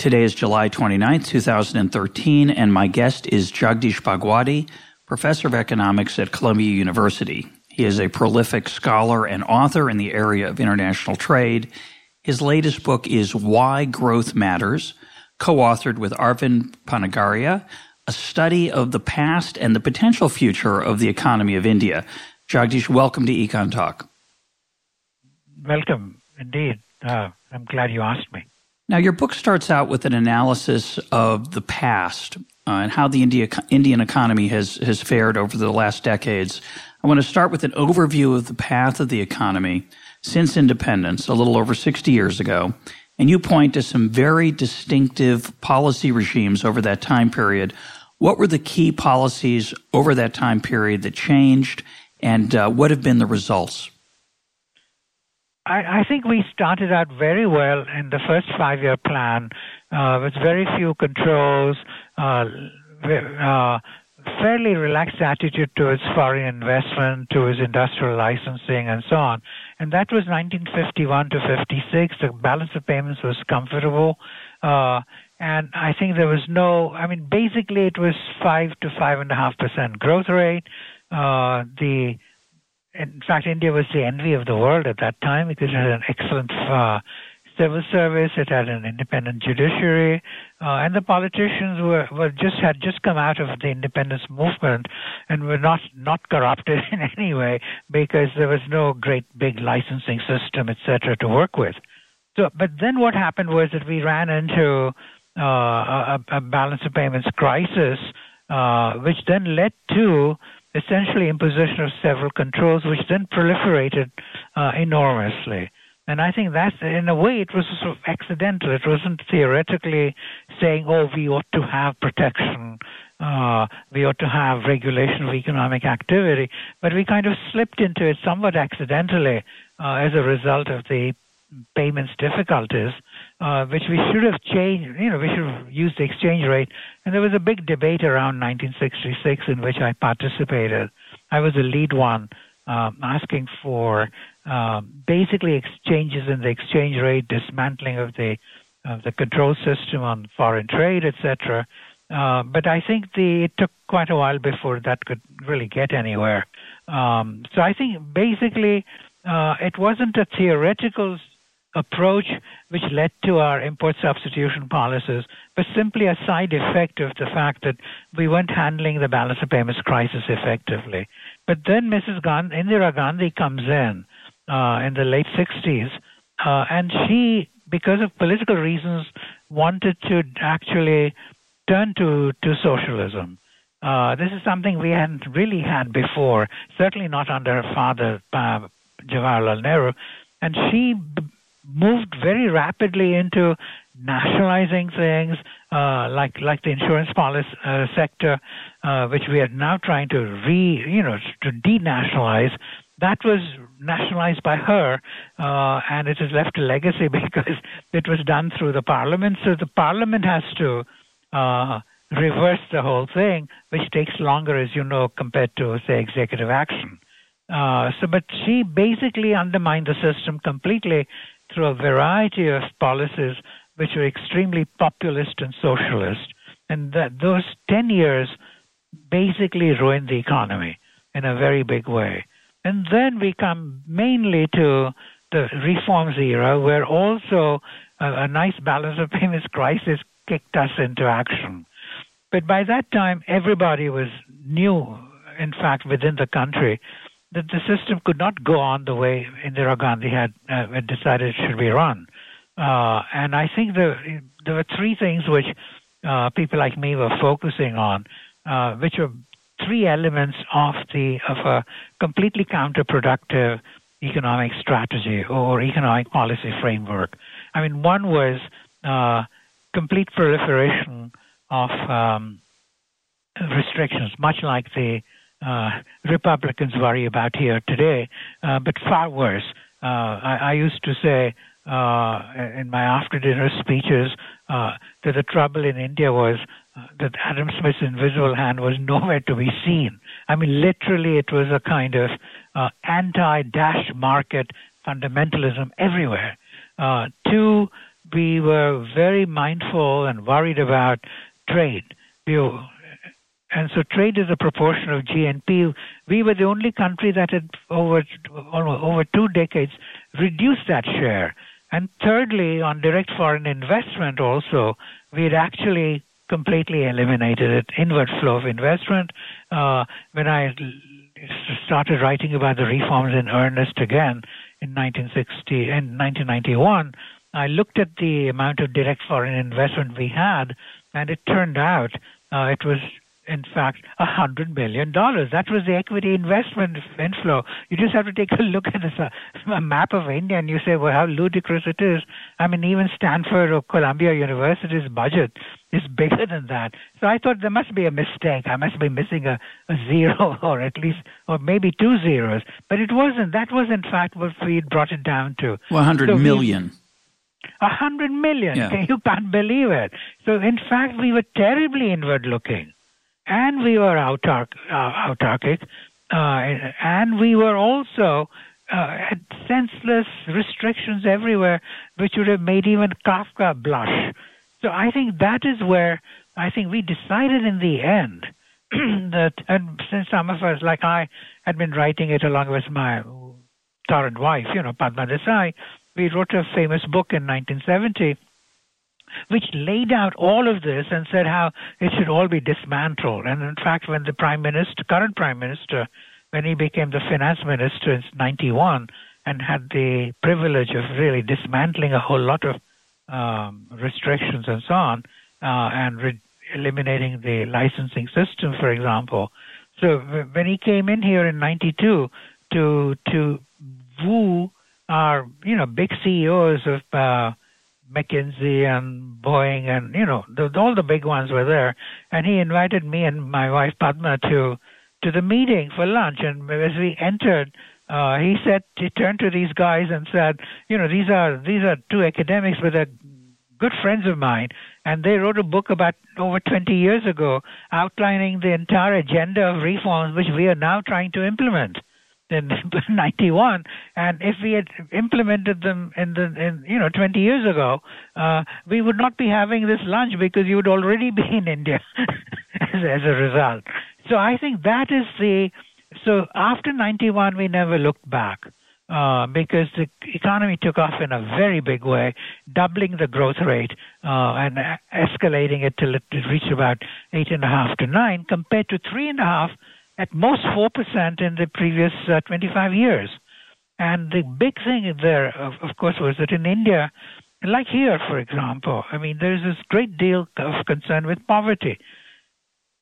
Today is July 29, 2013, and my guest is Jagdish Bhagwati, professor of economics at Columbia University. He is a prolific scholar and author in the area of international trade. His latest book is Why Growth Matters, co authored with Arvind Panagariya, a study of the past and the potential future of the economy of India. Jagdish, welcome to Econ Talk. Welcome, indeed. Uh, I'm glad you asked me. Now, your book starts out with an analysis of the past uh, and how the India, Indian economy has, has fared over the last decades. I want to start with an overview of the path of the economy since independence, a little over 60 years ago. And you point to some very distinctive policy regimes over that time period. What were the key policies over that time period that changed, and uh, what have been the results? I, I, think we started out very well in the first five year plan uh, with very few controls, uh, uh, fairly relaxed attitude towards foreign investment, towards industrial licensing, and so on. And that was 1951 to 56. The balance of payments was comfortable. Uh, and I think there was no, I mean, basically it was 5 to 5.5% growth rate. Uh, the in fact, India was the envy of the world at that time because it had an excellent uh, civil service. It had an independent judiciary, uh, and the politicians were, were just had just come out of the independence movement and were not not corrupted in any way because there was no great big licensing system, etc., to work with. So, but then what happened was that we ran into uh, a, a balance of payments crisis, uh, which then led to essentially imposition of several controls, which then proliferated uh, enormously. And I think that, in a way, it was sort of accidental. It wasn't theoretically saying, oh, we ought to have protection, uh, we ought to have regulation of economic activity, but we kind of slipped into it somewhat accidentally uh, as a result of the payments difficulties, uh, which we should have changed. You know, we should have used the exchange rate. And there was a big debate around 1966 in which I participated. I was the lead one um, asking for uh, basically exchanges in the exchange rate, dismantling of the of the control system on foreign trade, etc. Uh, but I think the, it took quite a while before that could really get anywhere. Um, so I think basically uh, it wasn't a theoretical approach which led to our import substitution policies, but simply a side effect of the fact that we weren't handling the balance of payments crisis effectively. But then Mrs. Gandhi, Indira Gandhi comes in uh, in the late 60s, uh, and she, because of political reasons, wanted to actually turn to, to socialism. Uh, this is something we hadn't really had before, certainly not under her father, uh, Jawaharlal Nehru. And she moved very rapidly into nationalizing things uh, like like the insurance policy uh, sector, uh, which we are now trying to re you know to denationalize. That was nationalized by her, uh, and it has left a legacy because it was done through the parliament. So the parliament has to uh, reverse the whole thing, which takes longer, as you know, compared to say executive action. Uh, so, but she basically undermined the system completely through a variety of policies which were extremely populist and socialist. And that those 10 years basically ruined the economy in a very big way. And then we come mainly to the reforms era, where also a, a nice balance of payments crisis kicked us into action. But by that time, everybody was knew, in fact, within the country that the system could not go on the way Indira Gandhi had uh, decided it should be run. Uh, and I think there, there were three things which uh, people like me were focusing on, uh, which were three elements of the of a completely counterproductive economic strategy or economic policy framework. I mean, one was uh, complete proliferation of um, restrictions, much like the Republicans worry about here today, uh, but far worse. Uh, I, I, used to say uh, in my after dinner speeches uh, that the trouble in India was uh, that Adam Smith's invisible hand was nowhere to be seen. I mean, literally, it was a kind of anti dash market fundamentalism everywhere. two, we were very mindful and worried about trade. We and so trade is a proportion of GNP. We were the only country that had over over two decades reduced that share. And thirdly, on direct foreign investment also, we had actually completely eliminated it, inward flow of investment. Uh, when I started writing about the reforms in earnest again in 1960 in 1991, I looked at the amount of direct foreign investment we had, and it turned out uh, it was in fact, a $100 million. That was the equity investment inflow. You just have to take a look at this uh, a map of India and you say, well, how ludicrous it is. I mean, even Stanford or Columbia University's budget is bigger than that. So I thought there must be a mistake. I must be missing a, a zero or at least, or maybe two zeros. But it wasn't. That was, in fact, what we brought it down to. Well, 100 so million. A hundred million. Yeah. You can't believe it. So in fact, we were terribly inward looking and we were autark, uh, autarkic, uh, and we were also uh, had senseless restrictions everywhere, which would have made even Kafka blush. So I think that is where I think we decided in the end that, and since some of us, like I, had been writing it along with my current wife, you know, Padma Desai, we wrote a famous book in 1970 which laid out all of this and said how it should all be dismantled. And in fact, when the prime minister, current prime minister, when he became the finance minister in 91 and had the privilege of really dismantling a whole lot of um, restrictions and so on, uh, and re- eliminating the licensing system, for example. So when he came in here in 92 to, to woo our, you know, big CEOs of, uh, McKinsey and Boeing and you know the, all the big ones were there, and he invited me and my wife Padma to to the meeting for lunch. And as we entered, uh, he said he turned to these guys and said, you know, these are these are two academics, but they're good friends of mine, and they wrote a book about over 20 years ago outlining the entire agenda of reforms which we are now trying to implement in 91 and if we had implemented them in the in you know 20 years ago uh, we would not be having this lunch because you would already be in india as, as a result. So i think that is the so after 91 we never looked back uh, because the economy took off in a very big way, doubling the growth rate uh, and escalating it till it reached about eight and a half to nine, compared to three and a half at most 4% in the previous uh, 25 years. And the big thing there, of, of course, was that in India, like here, for example, I mean, there's this great deal of concern with poverty.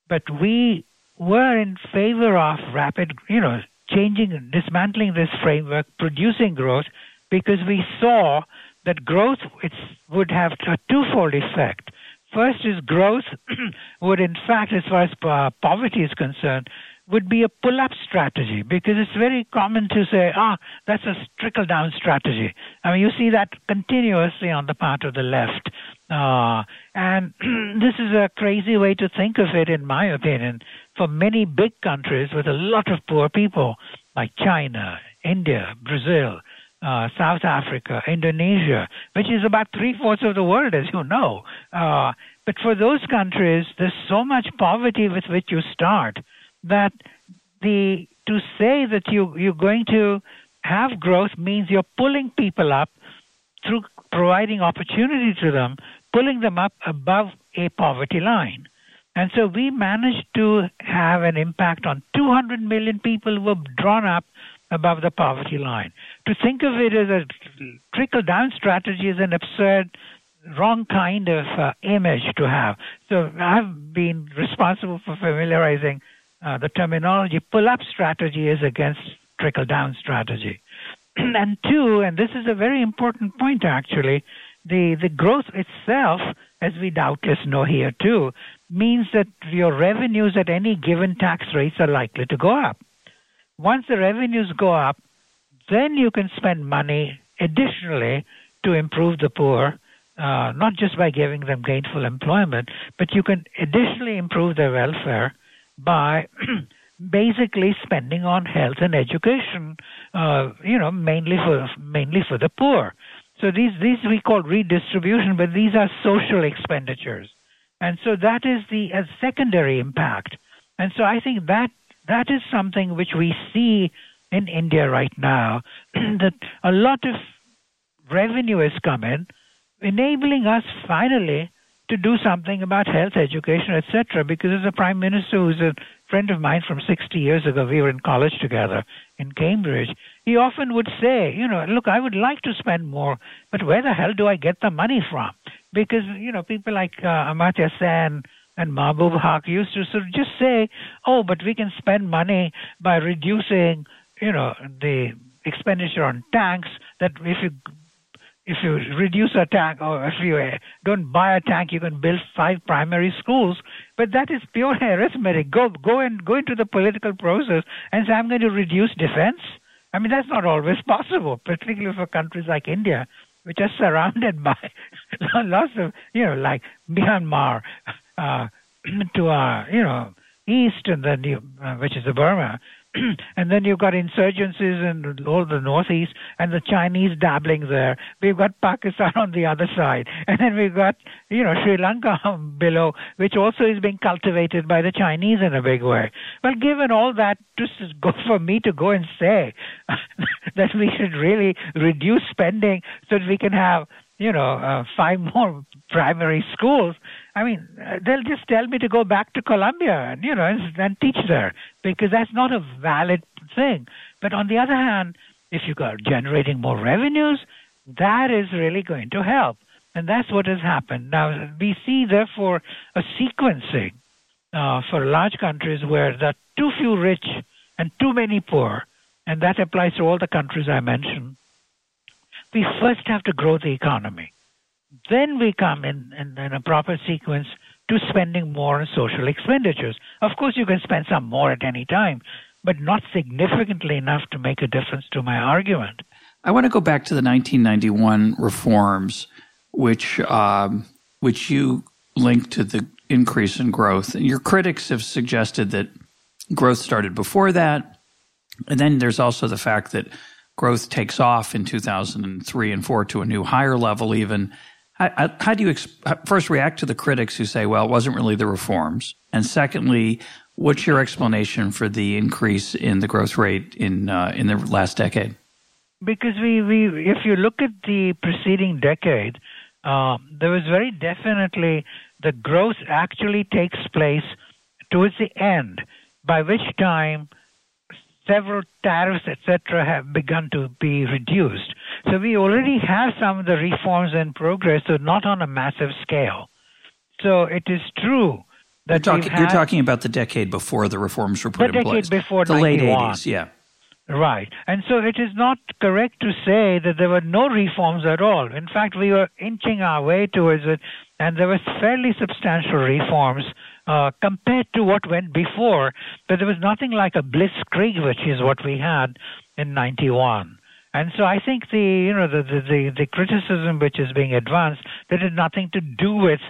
But we were in favor of rapid, you know, changing, dismantling this framework, producing growth, because we saw that growth would have a twofold effect. First is growth would, in fact, as far as uh, poverty is concerned, would be a pull up strategy because it's very common to say, ah, that's a trickle down strategy. I mean, you see that continuously on the part of the left. Uh, and this is a crazy way to think of it, in my opinion, for many big countries with a lot of poor people like China, India, Brazil. Uh, South Africa, Indonesia, which is about three fourths of the world, as you know. Uh, but for those countries, there's so much poverty with which you start that the to say that you you're going to have growth means you're pulling people up through providing opportunity to them, pulling them up above a poverty line. And so we managed to have an impact on 200 million people who were drawn up above the poverty line. To think of it as a trickle down strategy is an absurd, wrong kind of uh, image to have. So I've been responsible for familiarizing uh, the terminology pull up strategy is against trickle down strategy. and two, and this is a very important point actually, the, the growth itself, as we doubtless know here too, means that your revenues at any given tax rates are likely to go up. Once the revenues go up, then you can spend money additionally to improve the poor, uh, not just by giving them gainful employment, but you can additionally improve their welfare by basically spending on health and education, uh, you know, mainly for mainly for the poor. So these these we call redistribution, but these are social expenditures, and so that is the secondary impact. And so I think that that is something which we see in India right now, that a lot of revenue has come in, enabling us finally to do something about health, education, etc. Because as a prime minister who's a friend of mine from 60 years ago, we were in college together in Cambridge. He often would say, you know, look, I would like to spend more, but where the hell do I get the money from? Because, you know, people like uh, Amartya Sen and Mahbub Haq used to sort of just say, oh, but we can spend money by reducing, you know, the expenditure on tanks, that if you if you reduce a tank or if you uh, don't buy a tank, you can build five primary schools. But that is pure arithmetic. Go go and go into the political process and say I'm going to reduce defense. I mean that's not always possible, particularly for countries like India, which are surrounded by lots of you know like Myanmar uh, to our you know east and then uh, which is the Burma and then you've got insurgencies in all the northeast and the Chinese dabbling there. We've got Pakistan on the other side. And then we've got, you know, Sri Lanka below, which also is being cultivated by the Chinese in a big way. Well, given all that, just go for me to go and say that we should really reduce spending so that we can have you know, uh, five more primary schools. I mean, uh, they'll just tell me to go back to Columbia and, you know, and, and teach there because that's not a valid thing. But on the other hand, if you are generating more revenues, that is really going to help. And that's what has happened. Now, we see, therefore, a sequencing uh, for large countries where there are too few rich and too many poor, and that applies to all the countries I mentioned we first have to grow the economy. Then we come in, in, in a proper sequence to spending more on social expenditures. Of course, you can spend some more at any time, but not significantly enough to make a difference to my argument. I want to go back to the 1991 reforms, which um, which you linked to the increase in growth. And your critics have suggested that growth started before that, and then there's also the fact that growth takes off in 2003 and 4 to a new higher level even. How, how do you first react to the critics who say, well, it wasn't really the reforms? And secondly, what's your explanation for the increase in the growth rate in, uh, in the last decade? Because we, we, if you look at the preceding decade, uh, there was very definitely the growth actually takes place towards the end, by which time several tariffs, etc., have begun to be reduced. So we already have some of the reforms in progress, though not on a massive scale. So it is true that you're talking, you're talking about the decade before the reforms were put in place. The decade before the 91. late 80s, yeah. Right. And so it is not correct to say that there were no reforms at all. In fact, we were inching our way towards it, and there were fairly substantial reforms uh, compared to what went before, but there was nothing like a blitzkrieg, which is what we had in 91. And so I think the you know the, the, the, the criticism which is being advanced that had nothing to do with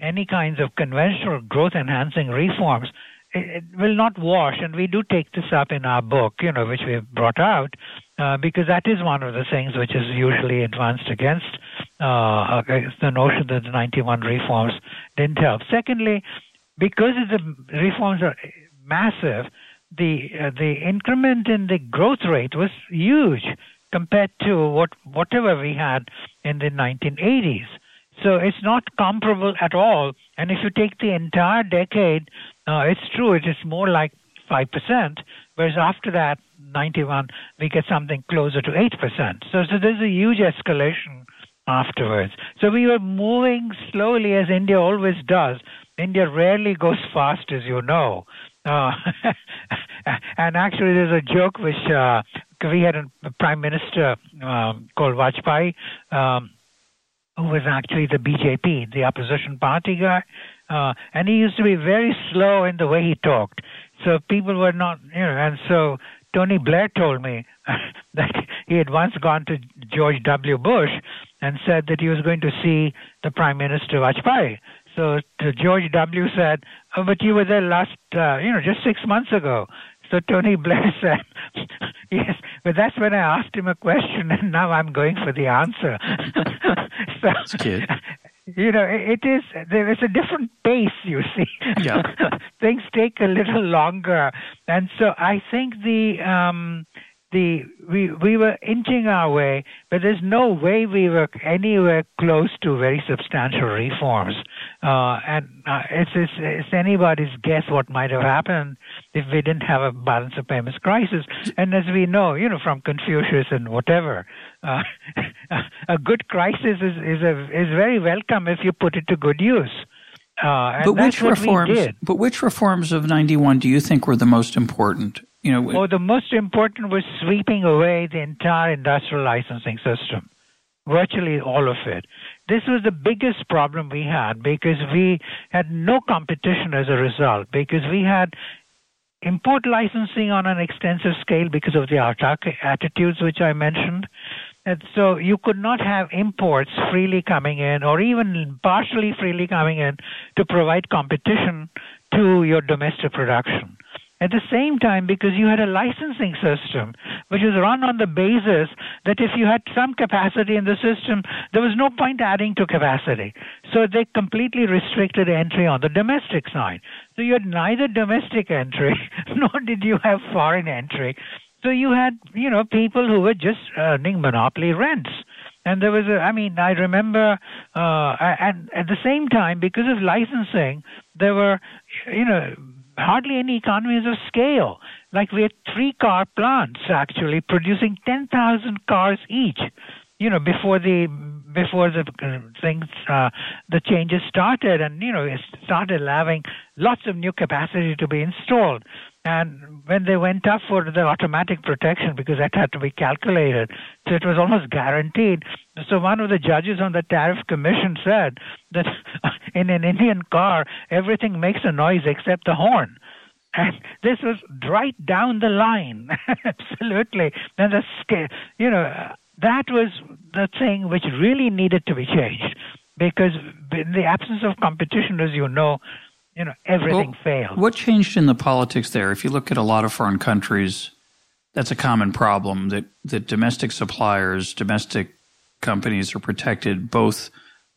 any kinds of conventional growth enhancing reforms it, will not wash and we do take this up in our book you know which we have brought out uh, because that is one of the things which is usually advanced against uh, against the notion that the 91 reforms didn't help secondly because the reforms are massive, the uh, the increment in the growth rate was huge compared to what whatever we had in the 1980s. So it's not comparable at all. And if you take the entire decade, uh, it's true it is more like five percent, whereas after that, 91, we get something closer to eight percent. So so there's a huge escalation afterwards. So we were moving slowly as India always does India rarely goes fast, as you know. Uh, and actually, there's a joke which uh, we had a prime minister um, called Vajpayee. Um, who was actually the BJP, the opposition party guy. Uh, and he used to be very slow in the way he talked. So people were not, you know, and so Tony Blair told me that he had once gone to George W. Bush and said that he was going to see the Prime Minister Vajpayee. So George W. said, oh, but you were there last, uh, you know, just six months ago. So Tony Blair said, yes, but that's when I asked him a question, and now I'm going for the answer. so, that's cute. You know, it is, there is a different pace, you see. Yeah. Things take a little longer. And so I think the, um, the we we were inching our way, but there's no way we were anywhere close to very substantial reforms. Uh, and uh, it's, it's, it's anybody's guess what might have happened if we didn't have a balance of payments crisis. And as we know, you know, from Confucius and whatever, uh, a good crisis is is a, is very welcome if you put it to good use. Uh, but which reforms? But which reforms of '91 do you think were the most important? You know, well, the most important was sweeping away the entire industrial licensing system, virtually all of it. This was the biggest problem we had because we had no competition as a result, because we had import licensing on an extensive scale because of the attitudes which I mentioned. And so you could not have imports freely coming in or even partially freely coming in to provide competition to your domestic production. At the same time, because you had a licensing system which was run on the basis that if you had some capacity in the system, there was no point adding to capacity. So they completely restricted entry on the domestic side. So you had neither domestic entry nor did you have foreign entry. So you had, you know, people who were just earning monopoly rents. And there was a, I mean, I remember, uh, and at the same time, because of licensing, there were, you know, hardly any economies of scale. Like we had three car plants actually producing 10,000 cars each. You know, before the before the uh, things uh, the changes started, and you know, it started having lots of new capacity to be installed. And when they went up for the automatic protection, because that had to be calculated, so it was almost guaranteed. So one of the judges on the tariff commission said that in an Indian car, everything makes a noise except the horn. And this was right down the line, absolutely. And the scale, you know, that was the thing which really needed to be changed because in the absence of competition, as you know, you know, everything well, failed. What changed in the politics there? If you look at a lot of foreign countries, that's a common problem that, that domestic suppliers, domestic companies are protected both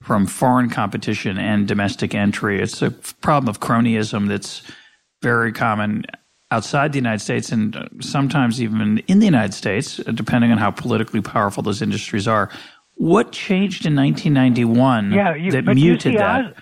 from foreign competition and domestic entry. It's a problem of cronyism that's very common outside the United States and sometimes even in the United States, depending on how politically powerful those industries are. What changed in 1991 yeah, you, that muted see, that?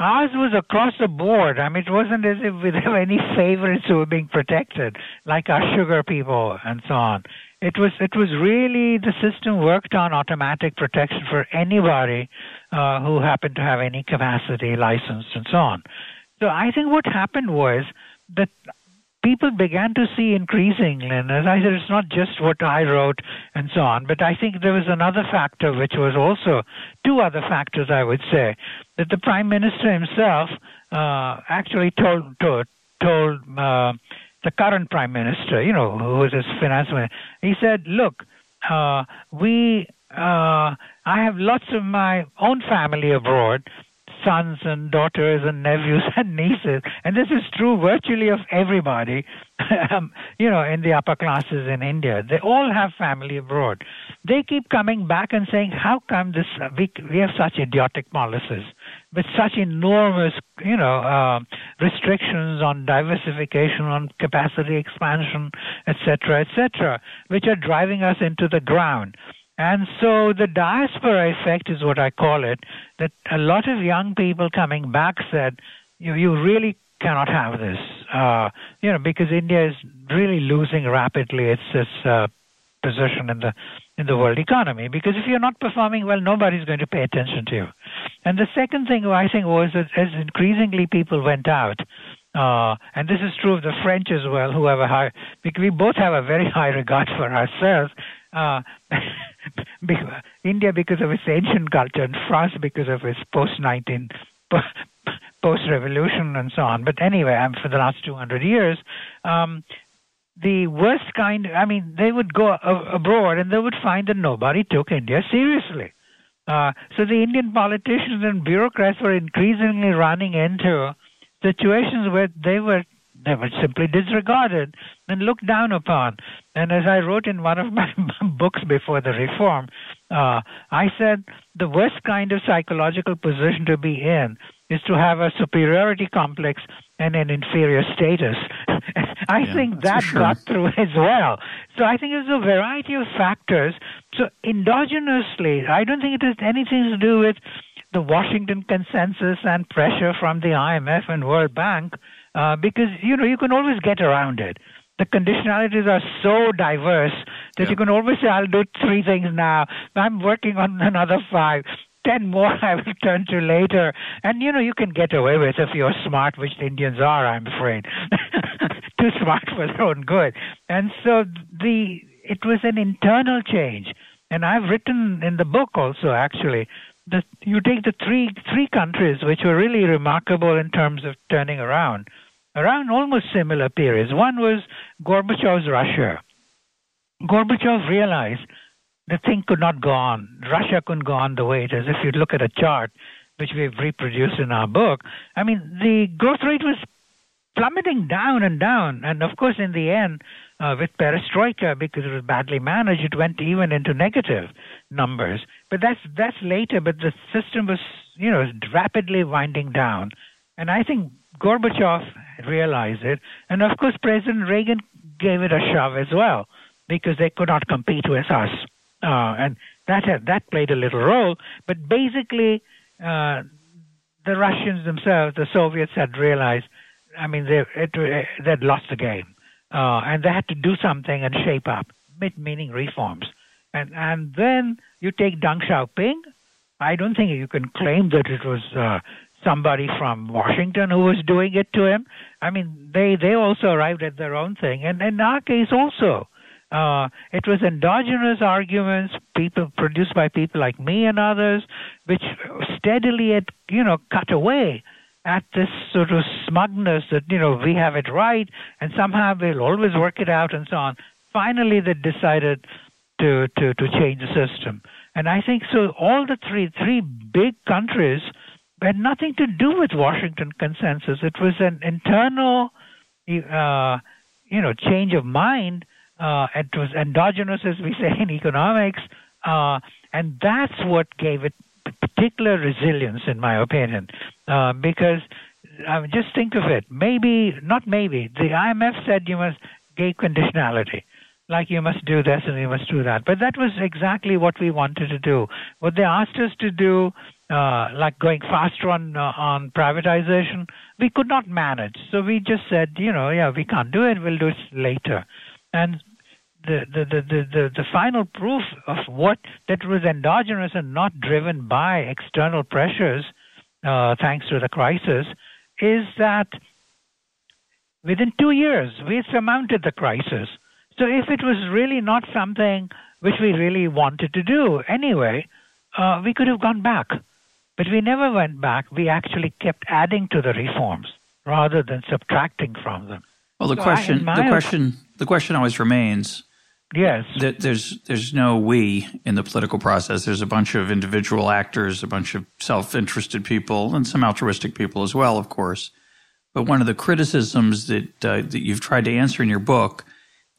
Ours was across the board. I mean, it wasn't as if we have any favorites who were being protected, like our sugar people and so on. It was it was really the system worked on automatic protection for anybody uh, who happened to have any capacity license, and so on. So I think what happened was that people began to see increasingly, and as I said, it's not just what I wrote and so on, but I think there was another factor which was also two other factors I would say that the prime minister himself uh, actually told told, told uh, the current prime minister, you know, who was his finance minister, he said, "Look, uh, we." Uh, I have lots of my own family abroad, sons and daughters and nephews and nieces. And this is true virtually of everybody, um, you know, in the upper classes in India. They all have family abroad. They keep coming back and saying, how come this, uh, we, we have such idiotic policies with such enormous, you know, uh, restrictions on diversification, on capacity expansion, etc., etc., which are driving us into the ground. And so the diaspora effect is what I call it, that a lot of young people coming back said, you, you really cannot have this, uh, you know, because India is really losing rapidly its, its uh, position in the in the world economy. Because if you're not performing well, nobody's going to pay attention to you. And the second thing I think was that as increasingly people went out, uh, and this is true of the French as well, who have a high, we both have a very high regard for ourselves. Uh, India because of its ancient culture, and France because of its post 19 post revolution and so on. But anyway, um, for the last 200 years, um, the worst kind, I mean, they would go abroad and they would find that nobody took India seriously. Uh, so the Indian politicians and bureaucrats were increasingly running into situations where they were they were simply disregarded and looked down upon. And as I wrote in one of my books before the reform, uh, I said the worst kind of psychological position to be in is to have a superiority complex and an inferior status. I yeah, think that sure. got through as well. So I think there's a variety of factors. So endogenously, I don't think it has anything to do with the Washington consensus and pressure from the IMF and World Bank, uh, because you know you can always get around it. The conditionalities are so diverse that yeah. you can always say, "I'll do three things now. I'm working on another five ten more I will turn to later. And you know, you can get away with if you're smart, which the Indians are, I'm afraid. Too smart for their own good. And so the it was an internal change. And I've written in the book also actually that you take the three three countries which were really remarkable in terms of turning around, around almost similar periods. One was Gorbachev's Russia. Gorbachev realized the thing could not go on. Russia couldn't go on the way it is. If you look at a chart, which we've reproduced in our book, I mean, the growth rate was plummeting down and down. And of course, in the end, uh, with perestroika, because it was badly managed, it went even into negative numbers. But that's that's later. But the system was, you know, rapidly winding down. And I think Gorbachev realized it. And of course, President Reagan gave it a shove as well, because they could not compete with us. Uh, and that had, that played a little role. But basically, uh, the Russians themselves, the Soviets, had realized. I mean, they it, they'd lost the game, uh, and they had to do something and shape up, meaning reforms. And and then you take Deng Xiaoping. I don't think you can claim that it was uh, somebody from Washington who was doing it to him. I mean, they they also arrived at their own thing, and in our case also, uh, it was endogenous arguments, people produced by people like me and others, which steadily had, you know, cut away at this sort of smugness that you know we have it right and somehow we'll always work it out and so on. Finally, they decided to to to change the system, and I think so. All the three three big countries had nothing to do with Washington consensus. It was an internal, uh, you know, change of mind uh, it was endogenous, as we say in economics, uh, and that's what gave it particular resilience, in my opinion. Uh, because uh, just think of it, maybe not maybe the IMF said you must give conditionality, like you must do this and you must do that. But that was exactly what we wanted to do. What they asked us to do. Uh, like going faster on uh, on privatization, we could not manage. So we just said, you know, yeah, we can't do it. We'll do it later. And the, the, the, the, the final proof of what that was endogenous and not driven by external pressures, uh, thanks to the crisis, is that within two years we surmounted the crisis. So if it was really not something which we really wanted to do anyway, uh, we could have gone back. But we never went back. We actually kept adding to the reforms rather than subtracting from them. Well, the so question, the question, the question always remains: Yes. There's there's no we in the political process. There's a bunch of individual actors, a bunch of self-interested people, and some altruistic people as well, of course. But one of the criticisms that uh, that you've tried to answer in your book,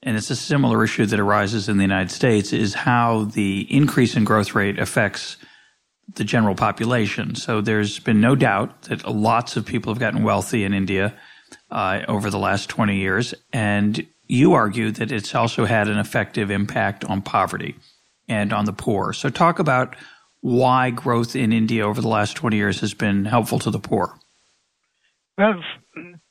and it's a similar issue that arises in the United States, is how the increase in growth rate affects the general population. So there's been no doubt that lots of people have gotten wealthy in India uh, over the last 20 years, and you argue that it's also had an effective impact on poverty and on the poor. So, talk about why growth in India over the last 20 years has been helpful to the poor. Well,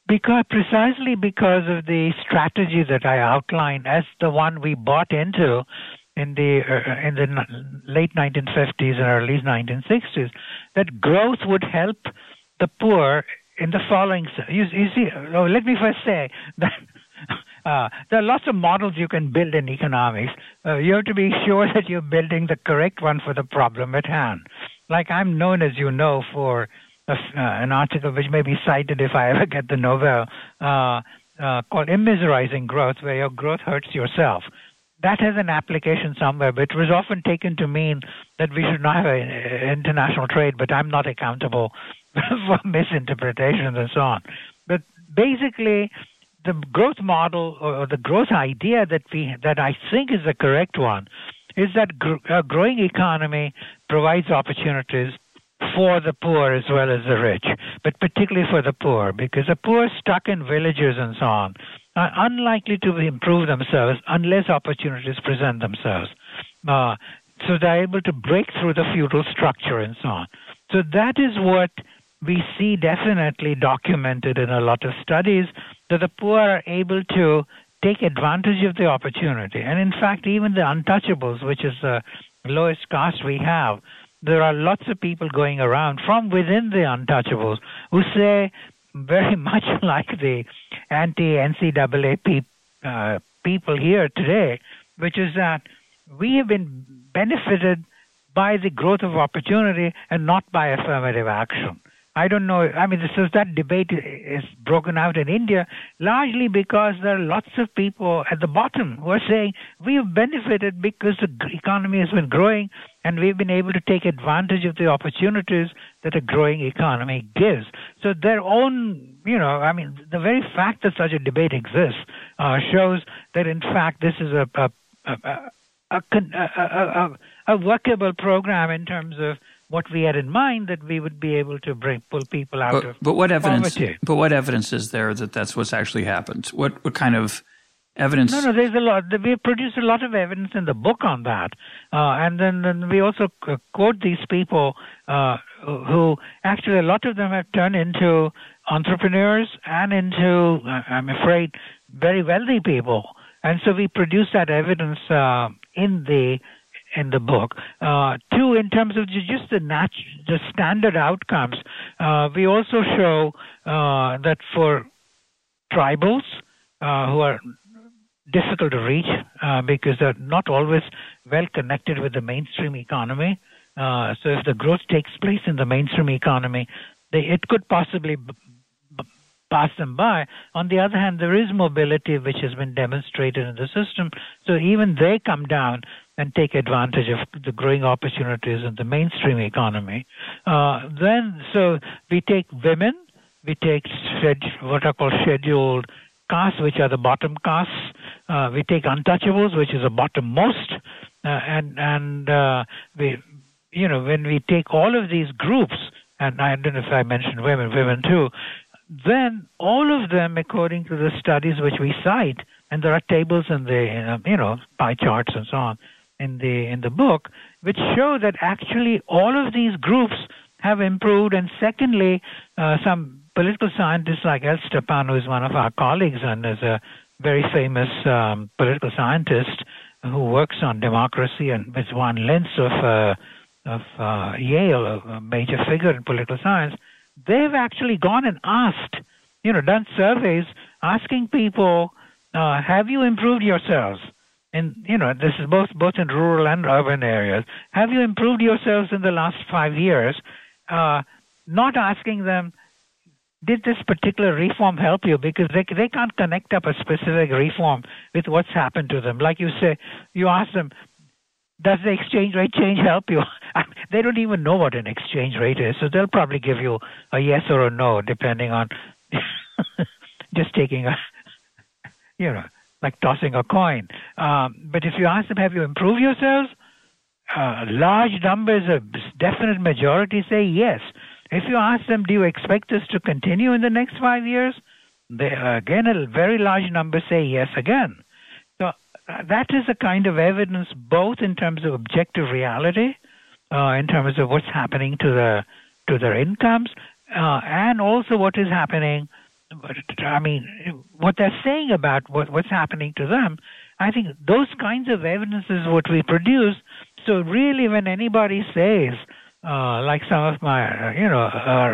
because precisely because of the strategy that I outlined as the one we bought into in the uh, in the late 1950s and early 1960s, that growth would help the poor in the following. You, you see, let me first say that uh, there are lots of models you can build in economics. Uh, you have to be sure that you're building the correct one for the problem at hand. Like I'm known, as you know, for a, uh, an article which may be cited if I ever get the Nobel, uh, uh, called immiserizing growth, where your growth hurts yourself that has an application somewhere, but it was often taken to mean that we should not have a, international trade, but I'm not accountable for misinterpretations and so on. But basically, the growth model or the growth idea that we that I think is the correct one is that gr- a growing economy provides opportunities for the poor as well as the rich, but particularly for the poor, because the poor stuck in villages and so on are unlikely to improve themselves unless opportunities present themselves. Uh, so they're able to break through the feudal structure and so on. So that is what we see definitely documented in a lot of studies that the poor are able to take advantage of the opportunity. And in fact, even the untouchables, which is the lowest caste we have, there are lots of people going around from within the untouchables who say, very much like the anti NCAA uh, people here today, which is that we have been benefited by the growth of opportunity and not by affirmative action. I don't know. I mean, this is that debate is broken out in India largely because there are lots of people at the bottom who are saying we have benefited because the economy has been growing and we've been able to take advantage of the opportunities that a growing economy gives. So their own, you know, I mean, the very fact that such a debate exists uh, shows that in fact this is a, a, a, a, a workable program in terms of what we had in mind that we would be able to bring pull people out but, of but what evidence poverty. but what evidence is there that that's what's actually happened? What what kind of evidence? No no there's a lot we produced a lot of evidence in the book on that. Uh, and then, then we also quote these people uh, who actually a lot of them have turned into entrepreneurs and into i'm afraid very wealthy people. And so we produce that evidence uh, in the in the book. Uh, two, in terms of just the nat- the standard outcomes, uh, we also show uh, that for tribals uh, who are difficult to reach uh, because they're not always well connected with the mainstream economy. Uh, so if the growth takes place in the mainstream economy, they, it could possibly b- pass them by. On the other hand, there is mobility which has been demonstrated in the system, so even they come down and take advantage of the growing opportunities in the mainstream economy. Uh, then, so we take women, we take what are called scheduled castes, which are the bottom castes. Uh, we take untouchables, which is the bottommost, uh, and and uh, we, you know, when we take all of these groups, and I don't know if I mentioned women, women too, then all of them, according to the studies which we cite, and there are tables in the you know pie charts and so on in the in the book, which show that actually all of these groups have improved. And secondly, uh, some political scientists like Al Stepan, who is one of our colleagues and is a very famous um, political scientist who works on democracy and is Juan Linz of uh, of uh, Yale, a major figure in political science. They've actually gone and asked, you know, done surveys asking people, uh, have you improved yourselves? And you know this is both both in rural and urban areas. Have you improved yourselves in the last five years? Uh, not asking them, did this particular reform help you? Because they they can't connect up a specific reform with what's happened to them. Like you say, you ask them, does the exchange rate change help you? they don't even know what an exchange rate is, so they'll probably give you a yes or a no, depending on just taking a, you know like tossing a coin. Um, but if you ask them, have you improved yourselves? Uh, large numbers, a definite majority say yes. If you ask them, do you expect this to continue in the next five years? They, again, a very large number say yes again. So uh, that is a kind of evidence, both in terms of objective reality, uh, in terms of what's happening to the to their incomes, uh, and also what is happening I mean, what they're saying about what, what's happening to them, I think those kinds of evidence is what we produce. So really, when anybody says, uh, like some of my, you know,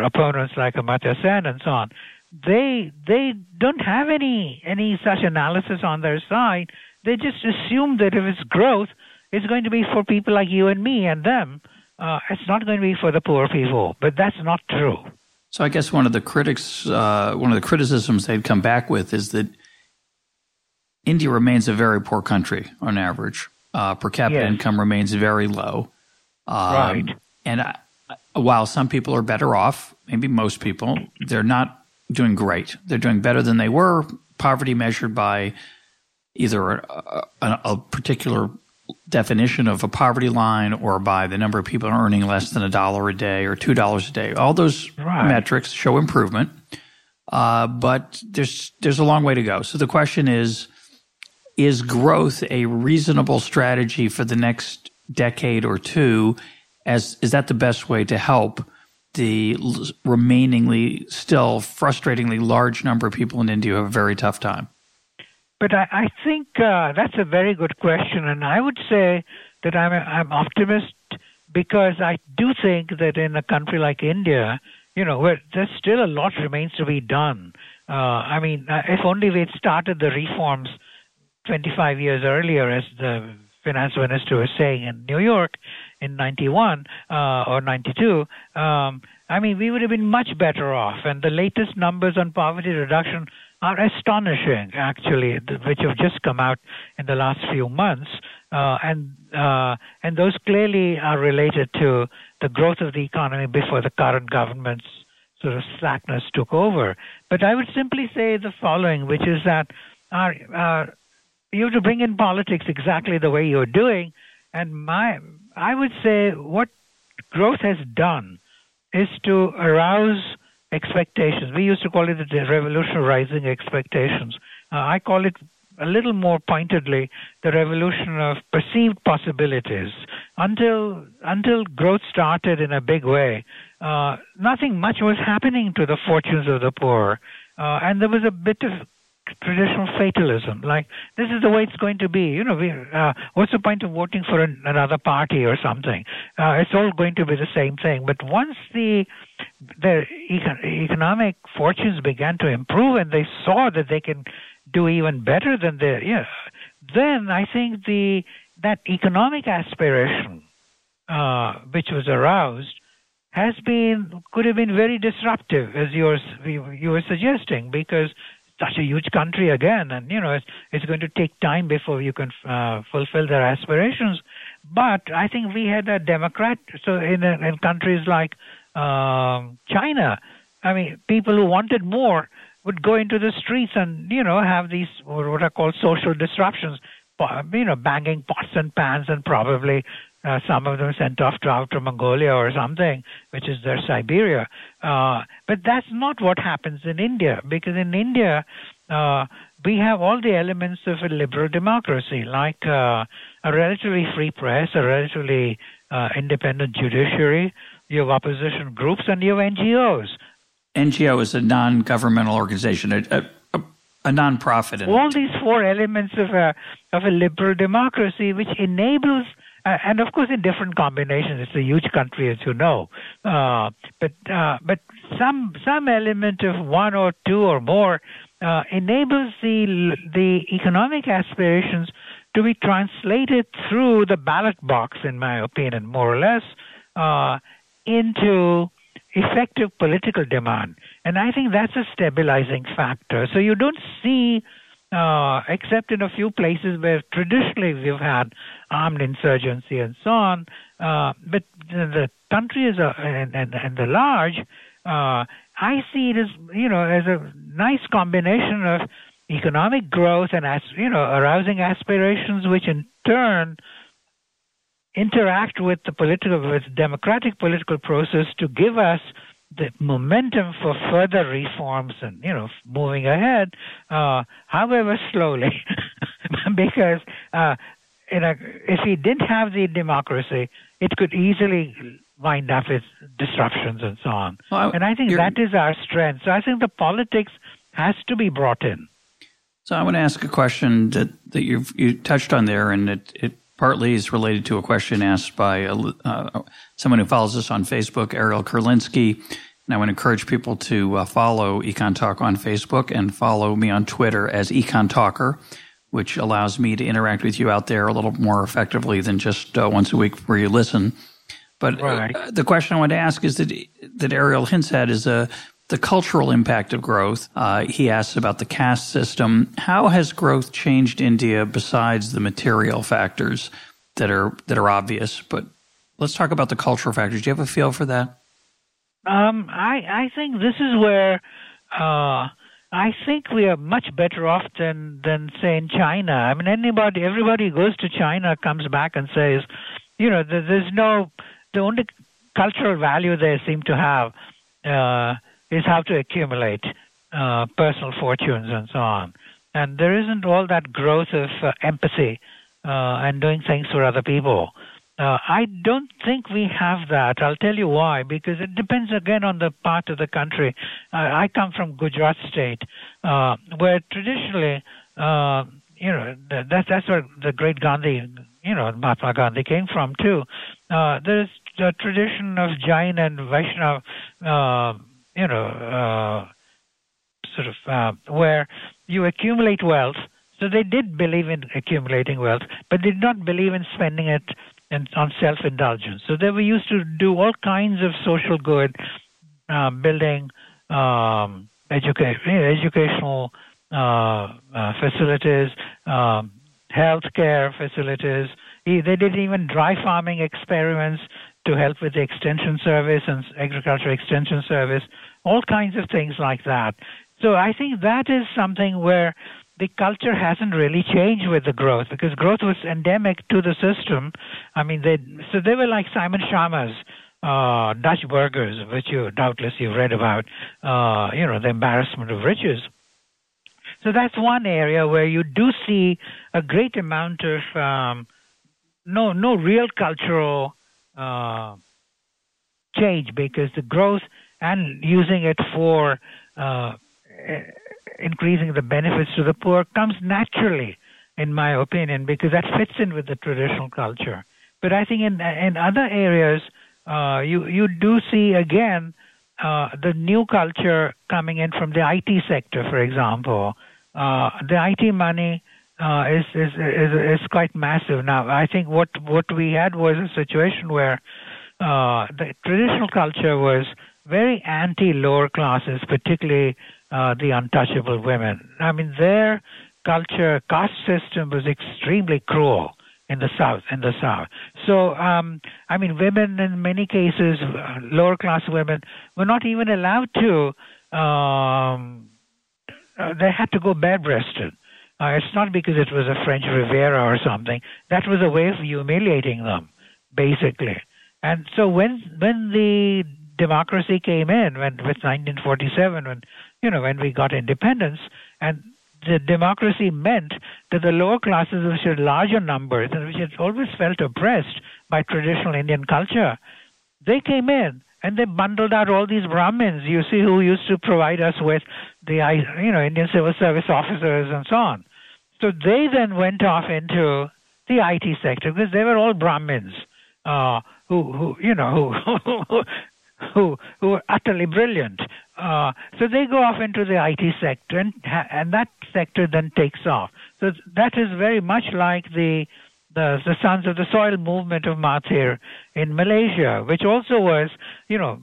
opponents like Amartya Sen and so on, they they don't have any any such analysis on their side. They just assume that if it's growth, it's going to be for people like you and me and them. Uh, it's not going to be for the poor people, but that's not true. So I guess one of the critics, uh, one of the criticisms they'd come back with is that India remains a very poor country on average. Uh, per capita yes. income remains very low. Um, right. And I, while some people are better off, maybe most people, they're not doing great. They're doing better than they were. Poverty measured by either a, a, a particular definition of a poverty line or by the number of people earning less than a dollar a day or two dollars a day. All those right. metrics show improvement, uh, but there's there's a long way to go. So the question is: Is growth a reasonable strategy for the next decade or two? As is that the best way to help the remainingly still frustratingly large number of people in India who have a very tough time? But I, I think uh, that's a very good question, and I would say that I'm a, I'm optimist because I do think that in a country like India, you know, where there's still a lot remains to be done. Uh, I mean, uh, if only we'd started the reforms 25 years earlier, as the finance minister was saying in New York in 91 uh, or 92. Um, I mean, we would have been much better off. And the latest numbers on poverty reduction are astonishing, actually, which have just come out in the last few months, uh, and uh, and those clearly are related to the growth of the economy before the current government's sort of slackness took over. But I would simply say the following, which is that our, uh, you have to bring in politics exactly the way you're doing, and my I would say what growth has done is to arouse expectations. We used to call it the revolution rising expectations. Uh, I call it a little more pointedly the revolution of perceived possibilities. Until until growth started in a big way, uh, nothing much was happening to the fortunes of the poor, uh, and there was a bit of traditional fatalism. Like this is the way it's going to be. You know, we, uh, what's the point of voting for an, another party or something? Uh, it's all going to be the same thing. But once the the econ- economic fortunes began to improve and they saw that they can do even better than they, yeah, then I think the that economic aspiration uh, which was aroused has been could have been very disruptive, as you were you were suggesting, because such a huge country again, and you know it's, it's going to take time before you can uh, fulfill their aspirations. But I think we had a Democrat. So in in countries like um, China, I mean, people who wanted more would go into the streets and you know have these what are called social disruptions. You know, banging pots and pans and probably uh, some of them sent off to Outer Mongolia or something, which is their Siberia. Uh, but that's not what happens in India, because in India, uh, we have all the elements of a liberal democracy, like uh, a relatively free press, a relatively uh, independent judiciary, you have opposition groups, and you have NGOs. NGO is a non governmental organization, a, a, a non-profit. All these four elements of a, of a liberal democracy, which enables and of course in different combinations. It's a huge country, as you know. Uh, but uh, but some some element of one or two or more uh, enables the the economic aspirations to be translated through the ballot box, in my opinion, more or less, uh, into effective political demand. And I think that's a stabilizing factor. So you don't see uh, except in a few places where traditionally we've had armed insurgency and so on. Uh, but the, country is a, and, and, and the large, uh, I see it as you know as a nice combination of economic growth and as you know arousing aspirations, which in turn interact with the political with democratic political process to give us the momentum for further reforms and you know moving ahead, uh, however slowly, because uh, in a, if we didn't have the democracy, it could easily wind up with disruptions and so on. Well, and I think that is our strength. So I think the politics has to be brought in. So I want to ask a question that, that you you touched on there, and it, it partly is related to a question asked by a, uh, someone who follows us on Facebook, Ariel Kurlinski. And I would encourage people to uh, follow Econ Talk on Facebook and follow me on Twitter as Econ Talker, which allows me to interact with you out there a little more effectively than just uh, once a week where you listen. But uh, right. the question I want to ask is that that Ariel hints at is uh, the cultural impact of growth. Uh, he asks about the caste system. How has growth changed India besides the material factors that are that are obvious? But let's talk about the cultural factors. Do you have a feel for that? Um, I I think this is where uh, I think we are much better off than than say in China. I mean, anybody, everybody goes to China, comes back and says, you know, there's no the only cultural value they seem to have uh, is how to accumulate uh, personal fortunes and so on. And there isn't all that growth of uh, empathy uh, and doing things for other people. Uh, I don't think we have that. I'll tell you why. Because it depends again on the part of the country. Uh, I come from Gujarat state, uh, where traditionally, uh, you know, that, that's where the great Gandhi, you know, Mahatma Gandhi came from too. Uh, there's a tradition of Jain and Vaishnav, uh, you know, uh, sort of uh, where you accumulate wealth. So they did believe in accumulating wealth, but they did not believe in spending it and on self-indulgence. So they were used to do all kinds of social good, uh, building um, educa- educational uh, uh, facilities, um, healthcare facilities. They did even dry farming experiments to help with the extension service and agriculture extension service, all kinds of things like that. So I think that is something where the culture hasn't really changed with the growth because growth was endemic to the system. I mean, they so they were like Simon Schama's uh, Dutch burghers, which you doubtless you've read about. Uh, you know, the embarrassment of riches. So that's one area where you do see a great amount of um, no no real cultural uh, change because the growth and using it for uh, increasing the benefits to the poor comes naturally, in my opinion, because that fits in with the traditional culture. But I think in in other areas, uh, you you do see again uh, the new culture coming in from the IT sector, for example. Uh, the IT money uh, is, is is is quite massive now. I think what what we had was a situation where uh, the traditional culture was very anti lower classes, particularly uh, the untouchable women. I mean, their culture, caste system was extremely cruel in the south. In the south, so um, I mean, women in many cases, lower class women, were not even allowed to. Um, uh, they had to go bare-breasted. Uh, it's not because it was a French Riviera or something. That was a way of humiliating them, basically. And so when when the democracy came in, when with 1947, when you know, when we got independence, and the democracy meant that the lower classes, which had larger numbers and which had always felt oppressed by traditional Indian culture, they came in and they bundled out all these Brahmins, you see, who used to provide us with the, you know, Indian civil service officers and so on. So they then went off into the IT sector because they were all Brahmins uh, who, who, you know, who, who, who were utterly brilliant. Uh, so they go off into the IT sector, and, and that sector then takes off. So that is very much like the the, the Sons of the Soil movement of Mahathir in Malaysia, which also was, you know,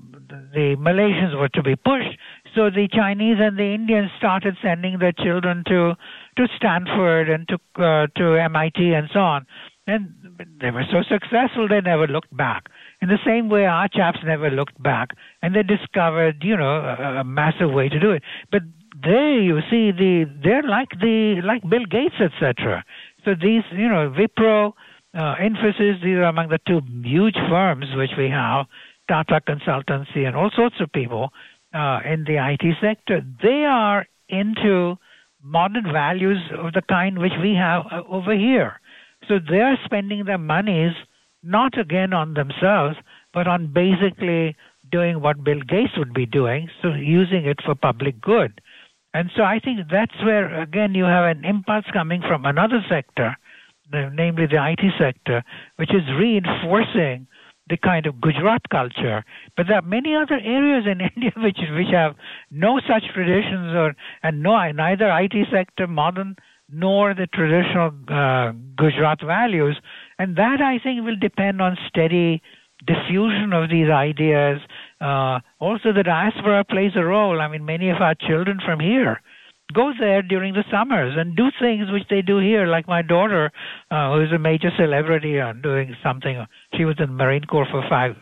the Malaysians were to be pushed. So the Chinese and the Indians started sending their children to to Stanford and to uh, to MIT and so on, and they were so successful they never looked back. In the same way, our chaps never looked back, and they discovered, you know, a, a massive way to do it. But they, you see, the they're like the like Bill Gates, etc. So these, you know, Wipro, uh, Infosys, these are among the two huge firms which we have, Tata Consultancy, and all sorts of people uh, in the IT sector. They are into modern values of the kind which we have uh, over here. So they are spending their monies not again on themselves, but on basically doing what Bill Gates would be doing, so using it for public good. And so I think that's where, again, you have an impulse coming from another sector, namely the IT sector, which is reinforcing the kind of Gujarat culture. But there are many other areas in India which which have no such traditions or and no neither IT sector modern nor the traditional uh, Gujarat values. And that I think will depend on steady diffusion of these ideas. Uh, also, the diaspora plays a role. I mean, many of our children from here go there during the summers and do things which they do here. Like my daughter, uh, who is a major celebrity on doing something. She was in the Marine Corps for five,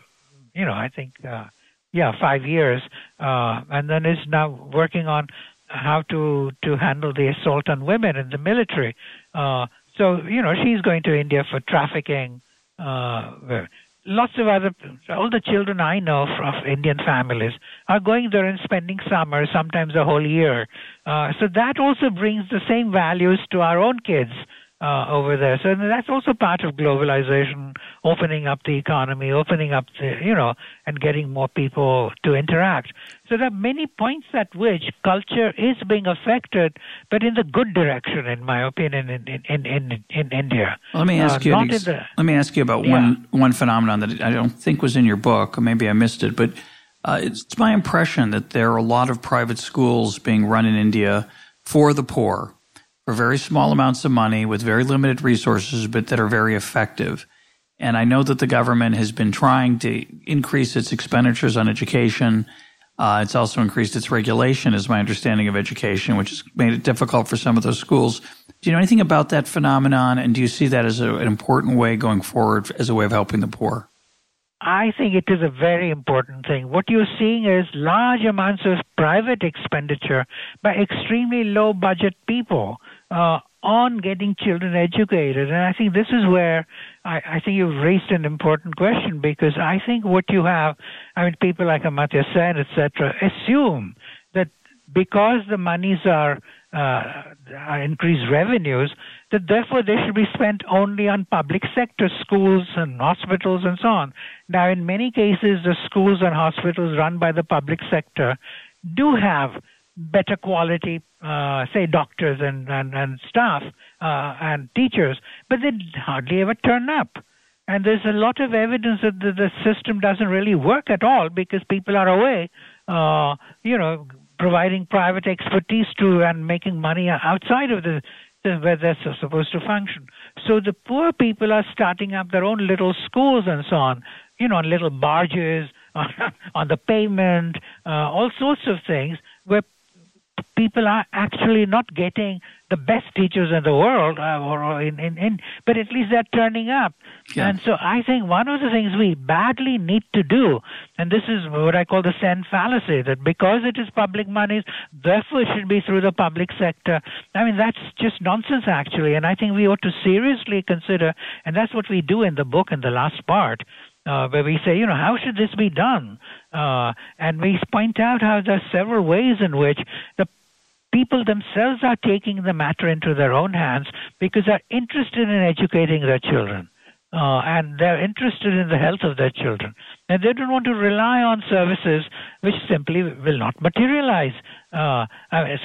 you know, I think, uh, yeah, five years, uh, and then is now working on how to to handle the assault on women in the military. Uh, so you know, she's going to India for trafficking. Uh, lots of other all the children I know of Indian families are going there and spending summer, sometimes a whole year. Uh, so that also brings the same values to our own kids uh, over there. So that's also part of globalization, opening up the economy, opening up the, you know, and getting more people to interact. So there are many points at which culture is being affected, but in the good direction, in my opinion, in in in, in India. Let me ask uh, you. Ex- the, let me ask you about yeah. one one phenomenon that I don't think was in your book, or maybe I missed it, but. Uh, it's my impression that there are a lot of private schools being run in India for the poor, for very small amounts of money with very limited resources, but that are very effective. And I know that the government has been trying to increase its expenditures on education. Uh, it's also increased its regulation, is my understanding of education, which has made it difficult for some of those schools. Do you know anything about that phenomenon? And do you see that as a, an important way going forward as a way of helping the poor? I think it is a very important thing. What you're seeing is large amounts of private expenditure by extremely low budget people uh, on getting children educated. And I think this is where I, I think you've raised an important question because I think what you have, I mean, people like Amartya Sen, etc., assume that because the monies are uh, increased revenues, that therefore they should be spent only on public sector schools and hospitals and so on. Now, in many cases, the schools and hospitals run by the public sector do have better quality, uh, say, doctors and, and, and staff uh, and teachers, but they hardly ever turn up. And there's a lot of evidence that the, the system doesn't really work at all because people are away, uh, you know, providing private expertise to and making money outside of the where they're supposed to function. So the poor people are starting up their own little schools and so on, you know, on little barges, on the pavement, uh, all sorts of things where people are actually not getting the best teachers in the world, uh, or in, in, in, but at least they're turning up. Yeah. And so I think one of the things we badly need to do, and this is what I call the Sen fallacy, that because it is public monies, therefore it should be through the public sector. I mean, that's just nonsense, actually. And I think we ought to seriously consider, and that's what we do in the book in the last part, uh, where we say, you know, how should this be done? Uh, and we point out how there are several ways in which the people themselves are taking the matter into their own hands because they're interested in educating their children. Uh, and they're interested in the health of their children. And they don't want to rely on services which simply will not materialize. Uh,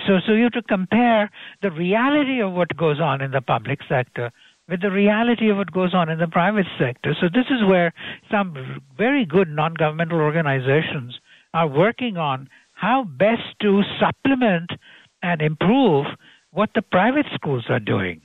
so, so you have to compare the reality of what goes on in the public sector with the reality of what goes on in the private sector. So this is where some very good non-governmental organizations are working on how best to supplement and improve what the private schools are doing,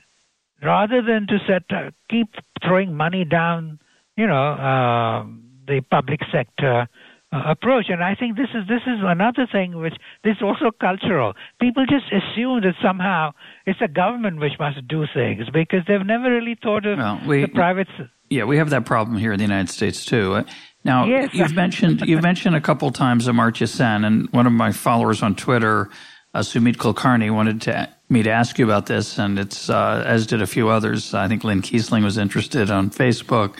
rather than to set uh, keep throwing money down, you know, uh, the public sector uh, approach. And I think this is this is another thing which this is also cultural. People just assume that somehow it's the government which must do things because they've never really thought of well, we, the private. Yeah, we have that problem here in the United States too. Uh, now yes. you've mentioned you've mentioned a couple times Amartya Sen, and one of my followers on Twitter uh, Sumit Kulkarni wanted to, me to ask you about this, and it's uh, as did a few others. I think Lynn Kiesling was interested on Facebook.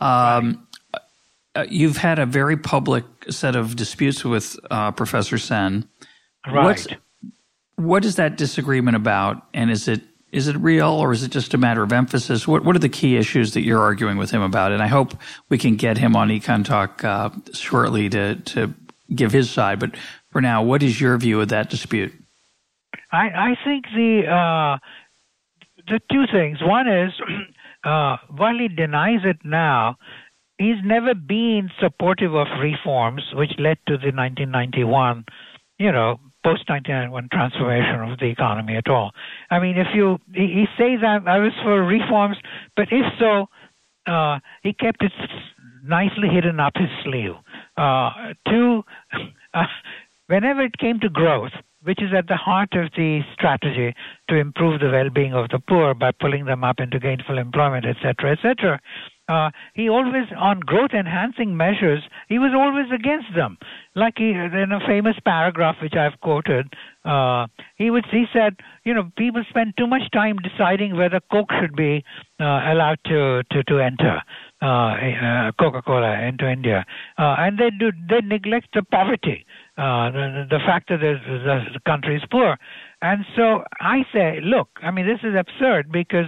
Um, uh, you've had a very public set of disputes with uh, Professor Sen. Right. What's, what is that disagreement about, and is it is it real or is it just a matter of emphasis? What what are the key issues that you're arguing with him about? And I hope we can get him on Econ Talk uh, shortly to to give his side. But for now. What is your view of that dispute? I, I think the uh, the two things. One is uh, while he denies it now, he's never been supportive of reforms which led to the 1991, you know, post 1991 transformation of the economy at all. I mean, if you, he, he says I, I was for reforms, but if so, uh, he kept it nicely hidden up his sleeve. Uh, two, uh, whenever it came to growth, which is at the heart of the strategy to improve the well-being of the poor by pulling them up into gainful employment, etc., etc. Uh, he always, on growth enhancing measures, he was always against them. Like he, in a famous paragraph which I've quoted, uh, he would he said, you know, people spend too much time deciding whether Coke should be uh, allowed to to to enter. Uh, uh, Coca-Cola into India, uh, and they do they neglect the poverty, the, the fact that the, the country is poor, and so I say, look, I mean, this is absurd because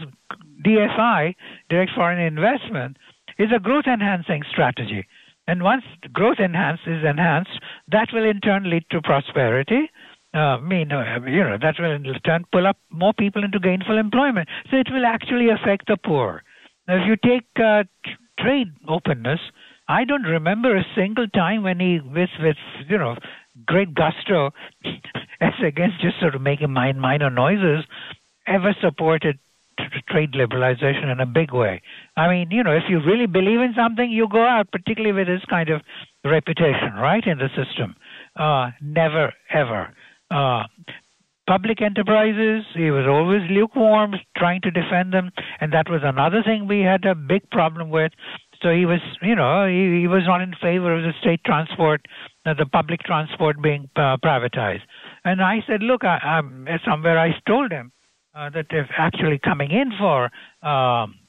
DFI, direct foreign investment, is a growth enhancing strategy. And once growth enhance is enhanced, that will in turn lead to prosperity. Uh, mean, uh, you know, that will in turn pull up more people into gainful employment. So it will actually affect the poor. Now, if you take uh, trade openness, I don't remember a single time when he, with, with you know, great gusto, as against just sort of making minor noises, ever supported trade liberalization in a big way. I mean, you know, if you really believe in something, you go out, particularly with this kind of reputation, right, in the system. Uh, never, ever. Uh, public enterprises, he was always lukewarm, trying to defend them, and that was another thing we had a big problem with. So he was, you know, he, he was not in favor of the state transport, uh, the public transport being uh, privatized. And I said, look, I, I'm, somewhere I told him, uh, that they're actually coming in for. Um,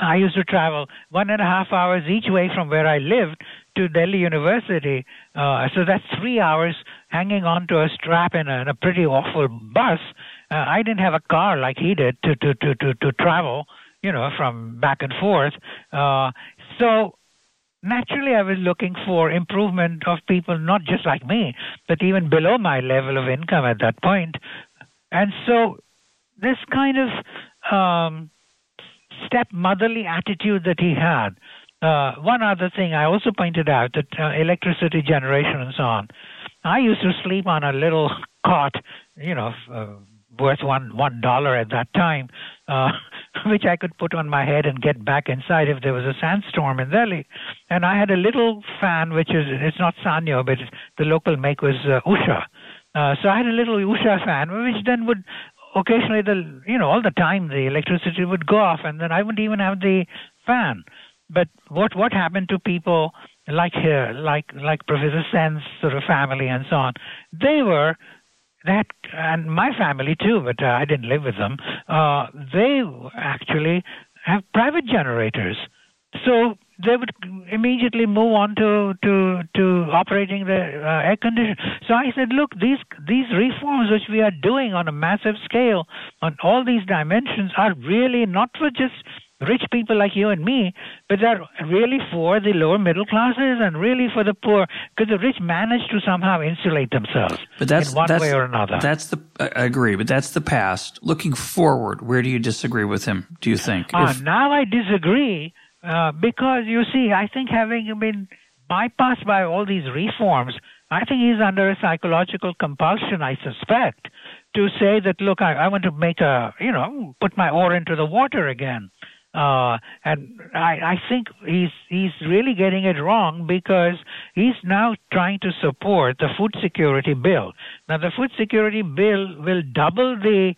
I used to travel one and a half hours each way from where I lived to Delhi University. Uh, so that's three hours hanging on to a strap in a, in a pretty awful bus. Uh, I didn't have a car like he did to, to, to, to, to travel, you know, from back and forth. Uh, so naturally I was looking for improvement of people not just like me, but even below my level of income at that point. And so this kind of um, stepmotherly attitude that he had. Uh, one other thing I also pointed out that uh, electricity generation and so on. I used to sleep on a little cot, you know, uh, worth one one dollar at that time, uh, which I could put on my head and get back inside if there was a sandstorm in Delhi. And I had a little fan, which is it's not Sanyo, but the local make was uh, Usha. Uh, so I had a little Usha fan, which then would occasionally the you know all the time the electricity would go off and then I wouldn't even have the fan. But what what happened to people like here, like like Professor Sen's sort of family and so on? They were that and my family too, but uh, I didn't live with them. Uh, they actually have private generators. So they would immediately move on to to to operating the uh, air conditioner. So I said, look, these these reforms which we are doing on a massive scale on all these dimensions are really not for just rich people like you and me, but they're really for the lower middle classes and really for the poor, because the rich manage to somehow insulate themselves but that's, in one that's, way or another. That's the I agree, but that's the past. Looking forward, where do you disagree with him? Do you think? Uh, if, now I disagree uh, because you see, I think having been bypassed by all these reforms, I think he's under a psychological compulsion, I suspect, to say that, look, I, I want to make a, you know, put my oar into the water again. Uh, and I, I think he's he's really getting it wrong because he's now trying to support the food security bill. Now, the food security bill will double the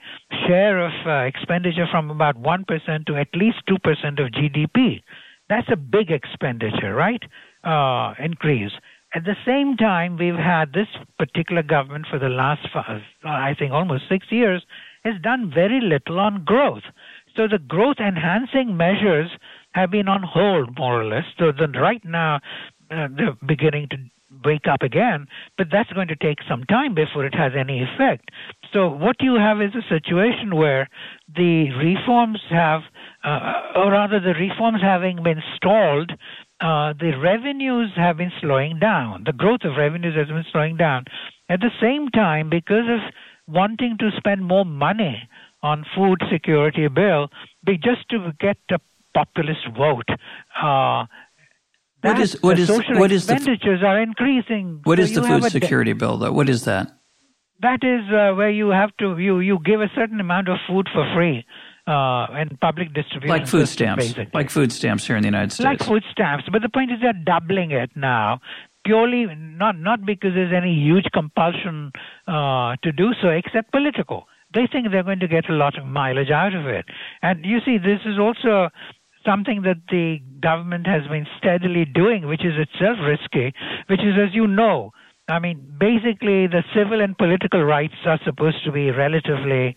share of uh, expenditure from about one percent to at least two percent of GDP. That's a big expenditure, right? Uh, increase. At the same time, we've had this particular government for the last, I think, almost six years, has done very little on growth. So the growth enhancing measures have been on hold, more or less. So then right now, uh, they're beginning to wake up again, but that's going to take some time before it has any effect. So what you have is a situation where the reforms have, uh, or rather the reforms having been stalled, uh, the revenues have been slowing down. The growth of revenues has been slowing down. At the same time, because of wanting to spend more money on food security bill be just to get a populist vote. Uh, what is what is social what is expenditures the, are increasing. What so is the food security de- bill though? What is that? That is uh, where you have to you you give a certain amount of food for free uh, in public distribution. Like food stamps. Basically. Like food stamps here in the United States. Like food stamps. But the point is they're doubling it now. Purely not not because there's any huge compulsion uh, to do so, except political. They think they're going to get a lot of mileage out of it. And you see, this is also something that the government has been steadily doing, which is itself risky, which is, as you know, I mean, basically the civil and political rights are supposed to be relatively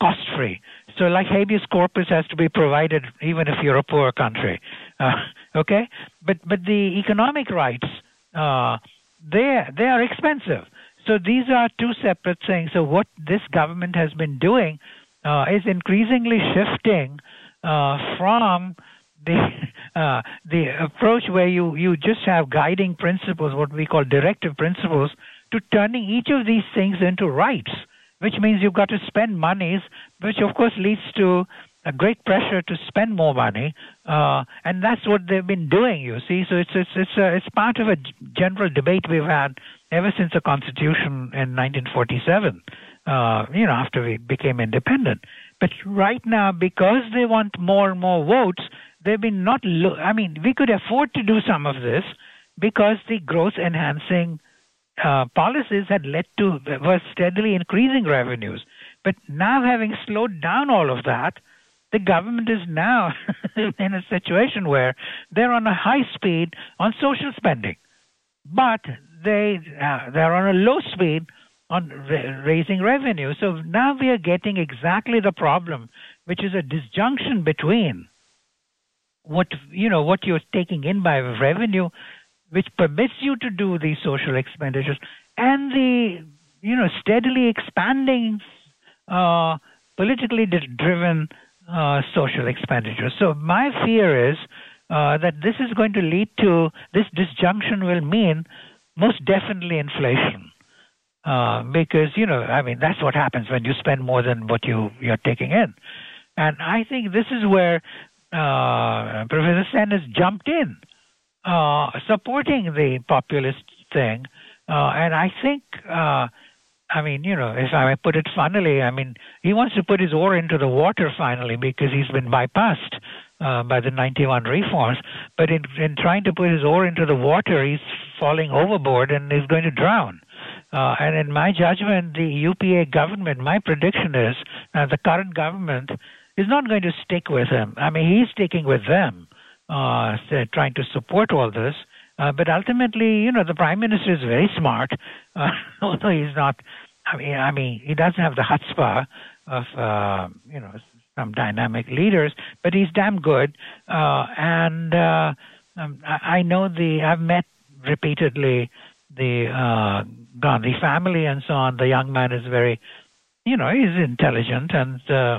cost free. So, like habeas corpus has to be provided even if you're a poor country. Uh, okay? But, but the economic rights, uh, they, they are expensive. So, these are two separate things. So, what this government has been doing uh, is increasingly shifting uh, from the uh, the approach where you you just have guiding principles, what we call directive principles, to turning each of these things into rights, which means you've got to spend monies, which of course leads to a great pressure to spend more money, uh, and that's what they've been doing. You see, so it's it's it's a, it's part of a general debate we've had ever since the Constitution in 1947. Uh, you know, after we became independent. But right now, because they want more and more votes, they've been not. Lo- I mean, we could afford to do some of this because the growth enhancing uh, policies had led to were steadily increasing revenues. But now, having slowed down all of that, the government is now in a situation where they're on a high speed on social spending, but they uh, they're on a low speed on ra- raising revenue. So now we are getting exactly the problem, which is a disjunction between what you know what you're taking in by revenue, which permits you to do these social expenditures, and the you know steadily expanding uh, politically driven uh, social expenditures. So my fear is uh, that this is going to lead to this disjunction will mean most definitely inflation. Uh, because you know, I mean, that's what happens when you spend more than what you you're taking in, and I think this is where uh, Professor Sen has jumped in, uh, supporting the populist thing. And I think, I mean, you know, if I put it funnily, I mean, he wants to put his oar into the water finally because he's been bypassed uh, by the 91 reforms. But in, in trying to put his oar into the water, he's falling overboard and is going to drown. Uh, and in my judgment, the UPA government, my prediction is uh, the current government is not going to stick with him. I mean, he's sticking with them, uh, trying to support all this. Uh, but ultimately, you know, the prime minister is very smart, uh, although he's not. I mean, I mean, he doesn't have the chutzpah of uh, you know some dynamic leaders, but he's damn good. Uh, and uh, um, I, know the I've met repeatedly the uh, Gandhi family and so on. The young man is very, you know, he's intelligent and. Uh,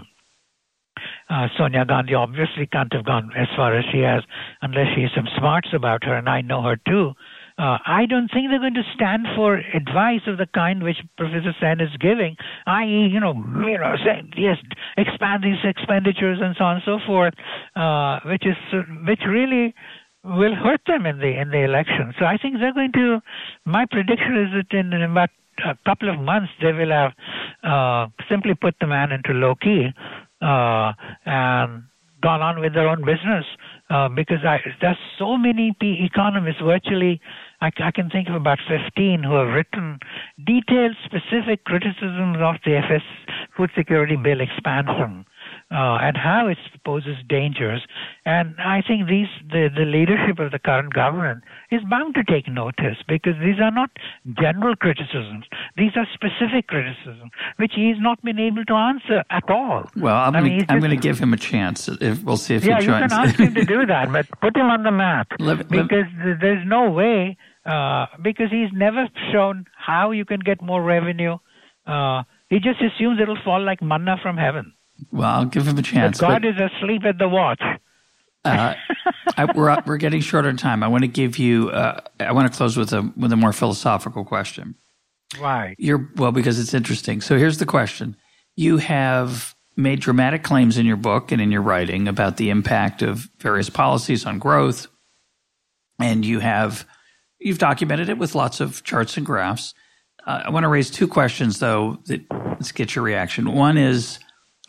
uh, Sonia Gandhi obviously can't have gone as far as she has unless she has some smarts about her, and I know her too. Uh, I don't think they're going to stand for advice of the kind which Professor Sen is giving, i.e., you know, you know, yes, expand these expenditures and so on and so forth, uh, which is which really will hurt them in the in the election. So I think they're going to. My prediction is that in, in about a couple of months they will have uh, simply put the man into low key uh, and gone on with their own business uh, because I, there's so many economists virtually I, I, can think of about 15 who have written detailed specific criticisms of the FS food security bill expansion uh, and how it poses dangers. And I think these the, the leadership of the current government is bound to take notice because these are not general criticisms. These are specific criticisms, which he's not been able to answer at all. Well, I'm going mean, to give him a chance. If, we'll see if yeah, he joins. Yeah, you can ask him to do that, but put him on the map let, because let, there's no way. Uh, because he's never shown how you can get more revenue. Uh, he just assumes it'll fall like manna from heaven. Well, I'll give him a chance. But God but, is asleep at the watch. uh, I, we're we're getting short on time. I want to give you. Uh, I want to close with a with a more philosophical question. Why? You're well because it's interesting. So here's the question: You have made dramatic claims in your book and in your writing about the impact of various policies on growth, and you have you've documented it with lots of charts and graphs. Uh, I want to raise two questions though. That let's get your reaction. One is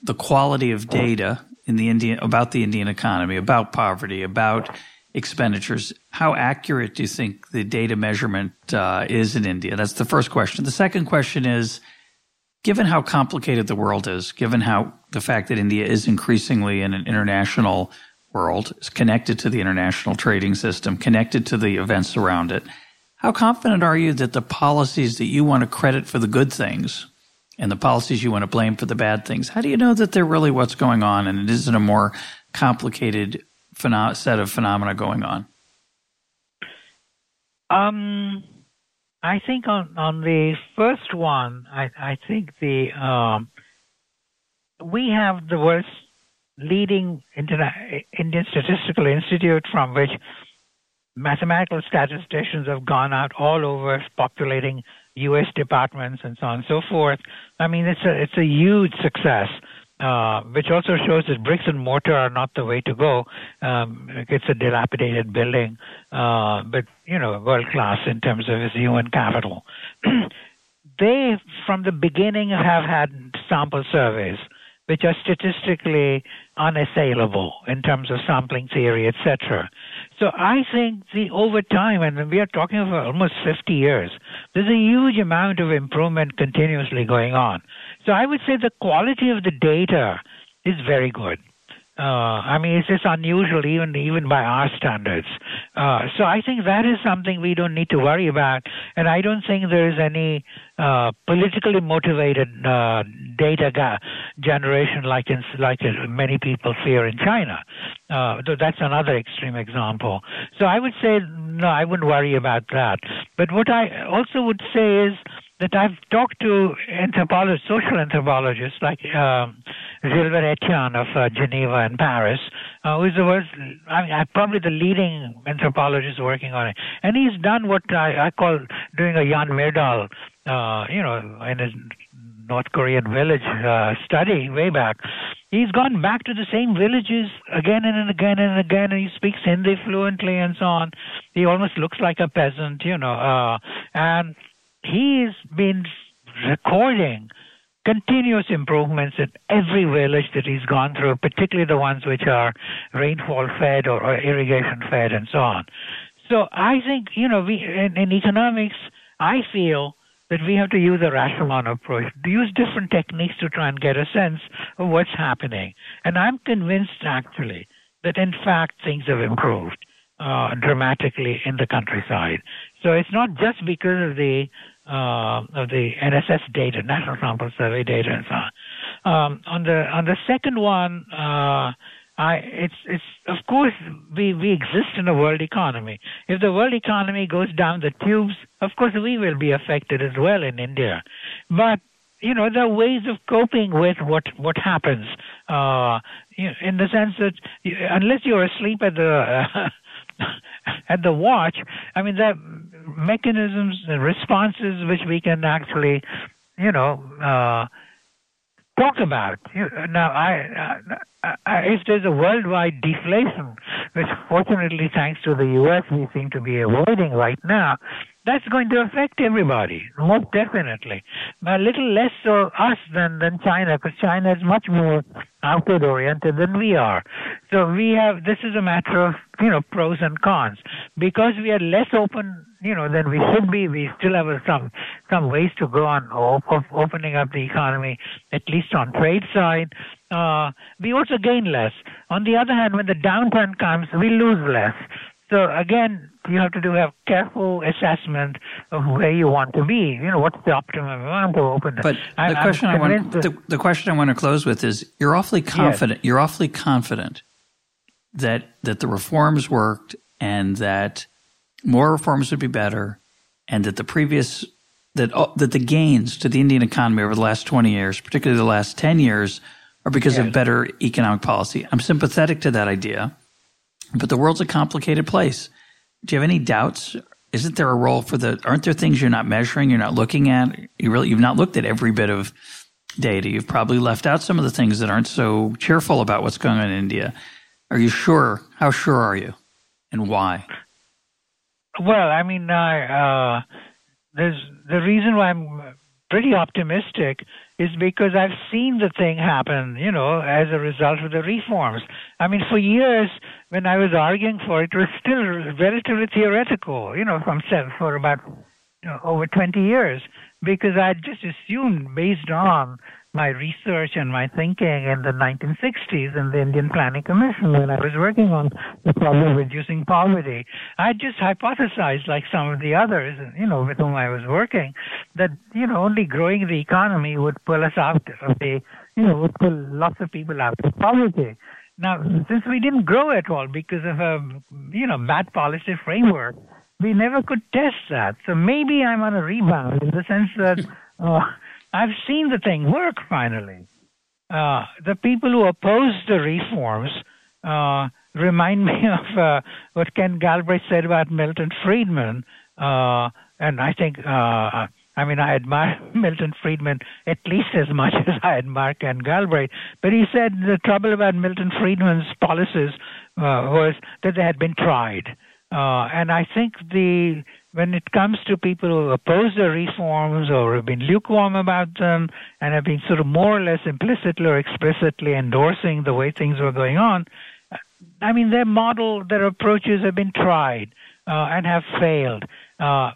the quality of data in the Indian about the Indian economy, about poverty, about expenditures. How accurate do you think the data measurement uh, is in India? That's the first question. The second question is, given how complicated the world is, given how the fact that India is increasingly in an international world, is connected to the international trading system, connected to the events around it. How confident are you that the policies that you want to credit for the good things and the policies you want to blame for the bad things, how do you know that they're really what's going on and it isn't a more complicated pheno- set of phenomena going on? Um, I think on, on the first one, I, I think the um, we have the world's leading Interna- Indian Statistical Institute from which mathematical statisticians have gone out all over populating U.S. departments and so on and so forth. I mean, it's a it's a huge success, uh, which also shows that bricks and mortar are not the way to go. Um, it's a dilapidated building, uh, but you know, world class in terms of its human capital. they, from the beginning, have had sample surveys which are statistically unassailable in terms of sampling theory, etc. So I think the over time, and we are talking for almost 50 years, there's a huge amount of improvement continuously going on. So I would say the quality of the data is very good. Uh, I mean, it's just unusual even even by our standards. Uh, so I think that is something we don't need to worry about, and I don't think there is any uh, politically motivated uh, data ga- generation like in like many people fear in China. Uh, that's another extreme example. So I would say no, I wouldn't worry about that. But what I also would say is that I've talked to anthropologists, social anthropologists like um, Gilbert Etienne of uh, Geneva and Paris, uh, who is the world's, I mean, uh, probably the leading anthropologist working on it. And he's done what I, I call doing a Jan Myrdal, uh, you know, in his North Korean village uh, study way back. He's gone back to the same villages again and again and again, and he speaks Hindi fluently and so on. He almost looks like a peasant, you know, uh, and he's been recording continuous improvements in every village that he's gone through, particularly the ones which are rainfall fed or, irrigation fed and so on. So I think, you know, we in, in economics, I feel that we have to use a rational approach, use different techniques to try and get a sense of what's happening. And I'm convinced, actually, that in fact things have improved uh, dramatically in the countryside. So it's not just because of the uh, of the NSS data, National Sample Survey data, and so on. Um, on the on the second one, uh, I, it's it's of course we we exist in a world economy. If the world economy goes down the tubes, of course we will be affected as well in India. But you know there are ways of coping with what what happens. Uh, in the sense that unless you're asleep at the at the watch, I mean, are mechanisms and responses which we can actually, you know, uh, talk about. Now, I, I, if there's a worldwide deflation, which fortunately, thanks to the U.S., we seem to be avoiding right now, that's going to affect everybody, most definitely. But a little less so us than, than China, because China is much more outward oriented than we are. So we have, this is a matter of, you know, pros and cons. Because we are less open, you know, than we should be, we still have some, some ways to go on op- opening up the economy, at least on trade side. Uh, we also gain less. On the other hand, when the downturn comes, we lose less. So again, you have to do a careful assessment of where you want to be. You know, what's the optimum amount to open. But I, the question I want the, the, question I want to close with is: You're awfully confident. Yes. You're awfully confident that that the reforms worked and that more reforms would be better, and that the previous that that the gains to the Indian economy over the last 20 years, particularly the last 10 years, are because yes. of better economic policy. I'm sympathetic to that idea, but the world's a complicated place do you have any doubts? Isn't there a role for the? Aren't there things you're not measuring? You're not looking at. You really you've not looked at every bit of data. You've probably left out some of the things that aren't so cheerful about what's going on in India. Are you sure? How sure are you, and why? Well, I mean, I, uh, there's the reason why I'm pretty optimistic is because I've seen the thing happen, you know, as a result of the reforms. I mean, for years when I was arguing for it, it was still relatively theoretical, you know, from for about you know, over 20 years, because I just assumed based on my research and my thinking in the 1960s in the Indian Planning Commission when I was working on the problem of reducing poverty. I just hypothesized, like some of the others, you know, with whom I was working, that, you know, only growing the economy would pull us out of the, you know, would pull lots of people out of poverty. Now, since we didn't grow at all because of a, you know, bad policy framework, we never could test that. So maybe I'm on a rebound in the sense that uh, I've seen the thing work finally. Uh, the people who oppose the reforms uh, remind me of uh, what Ken Galbraith said about Milton Friedman. Uh, and I think, uh, I mean, I admire Milton Friedman at least as much as I admire Ken Galbraith. But he said the trouble about Milton Friedman's policies uh, was that they had been tried. and I think the when it comes to people who oppose the reforms or have been lukewarm about them and have been sort of more or less implicitly or explicitly endorsing the way things were going on, I mean, their model, their approaches have been tried uh, and have failed. Uh,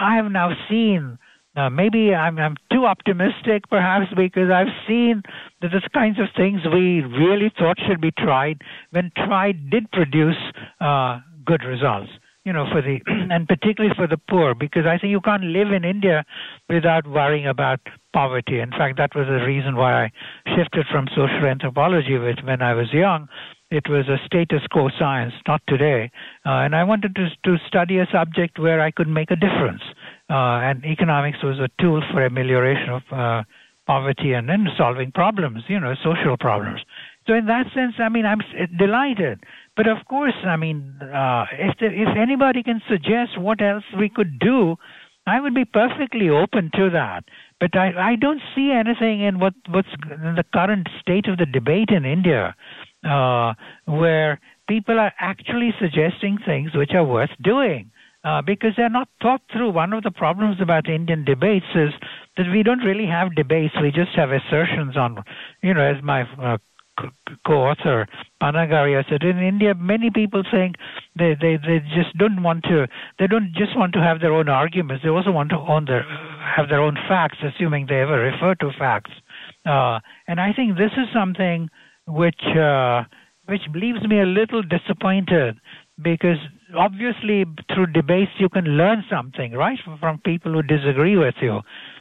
I have now seen. Uh, maybe I'm, I'm too optimistic, perhaps, because I've seen that the kinds of things we really thought should be tried, when tried, did produce uh, good results you know, for the and particularly for the poor, because I think you can't live in India without worrying about poverty. In fact, that was the reason why I shifted from social anthropology, which when I was young, it was a status quo science, not today, uh, and I wanted to to study a subject where I could make a difference. Uh, and economics was a tool for amelioration of uh, poverty and then solving problems, you know, social problems. So in that sense, I mean, I'm delighted but of course, I mean, uh, if there, if anybody can suggest what else we could do, I would be perfectly open to that. But I, I don't see anything in what what's in the current state of the debate in India, uh, where people are actually suggesting things which are worth doing. Uh, because they're not thought through. One of the problems about Indian debates is that we don't really have debates. We just have assertions on, you know, as my uh, co-author Panagariya said in India many people think they, they they just don't want to they don't just want to have their own arguments they also want to own their have their own facts assuming they ever refer to facts uh, and I think this is something which uh, which leaves me a little disappointed because obviously through debates you can learn something right from people who disagree with you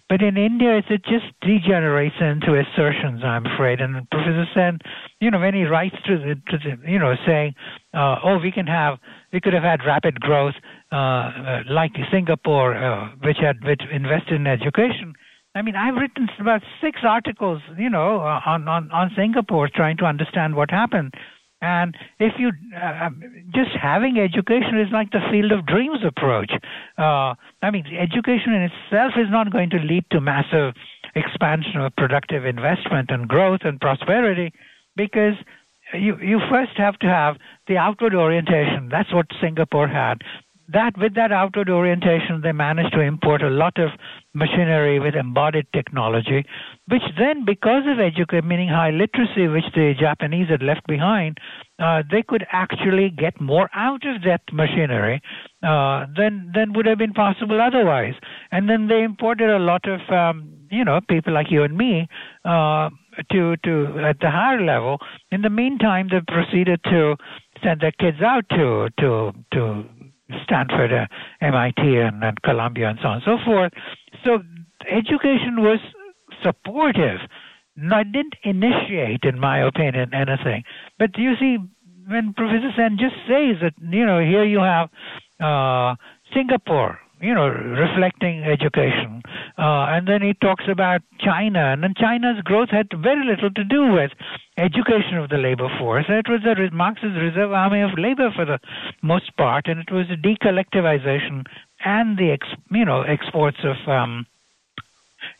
but in India, it just degenerates into assertions, I'm afraid. And Professor Sen, you know, when he writes to the, to the you know, saying, uh, oh, we can have, we could have had rapid growth uh, uh, like Singapore, uh, which had which invested in education. I mean, I've written about six articles, you know, on, on, on Singapore trying to understand what happened. And if you uh, um, just having education is like the field of dreams approach. Uh, I mean, education in itself is not going to lead to massive expansion of productive investment and growth and prosperity because you you first have to have the outward orientation. That's what Singapore had that with that outward orientation, they managed to import a lot of machinery with embodied technology, which then, because of education, meaning high literacy, which the Japanese had left behind, uh, they could actually get more out of that machinery uh, than than would have been possible otherwise. And then they imported a lot of, um, you know, people like you and me. Uh, to to at the higher level. In the meantime, they proceeded to send their kids out to to to Stanford, uh, MIT, and, and Columbia, and so on and so forth. So education was supportive. I didn't initiate, in my opinion, anything. But you see, when Professor Sen just says that, you know, here you have uh, Singapore, you know, reflecting education. Uh, and then he talks about China, and then China's growth had very little to do with education of the labor force. It was a Marxist reserve army of labor for the most part, and it was the decollectivization and the ex, you know exports of um,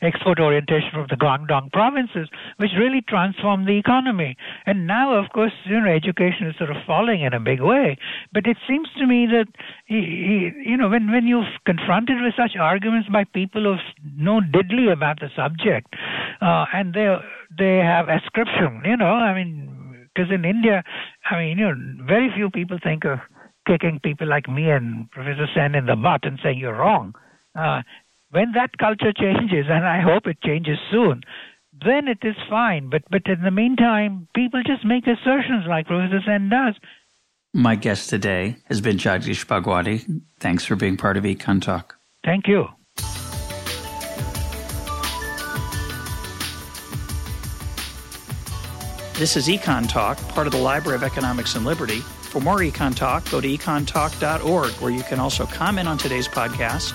export orientation from the Guangdong provinces, which really transformed the economy. And now, of course, you know, education is sort of falling in a big way. But it seems to me that, you know, when, when you're confronted with such arguments by people who know diddly about the subject, uh, and they they have ascription, you know, I mean, because in India, I mean, you know, very few people think of kicking people like me and Professor Sen in the butt and saying you're wrong. Uh, when that culture changes, and I hope it changes soon, then it is fine. But but in the meantime, people just make assertions like Professor Sen does. My guest today has been Jagdish Bhagwati. Thanks for being part of Econ Talk. Thank you. This is Econ Talk, part of the Library of Economics and Liberty. For more Econ Talk, go to econtalk.org, where you can also comment on today's podcast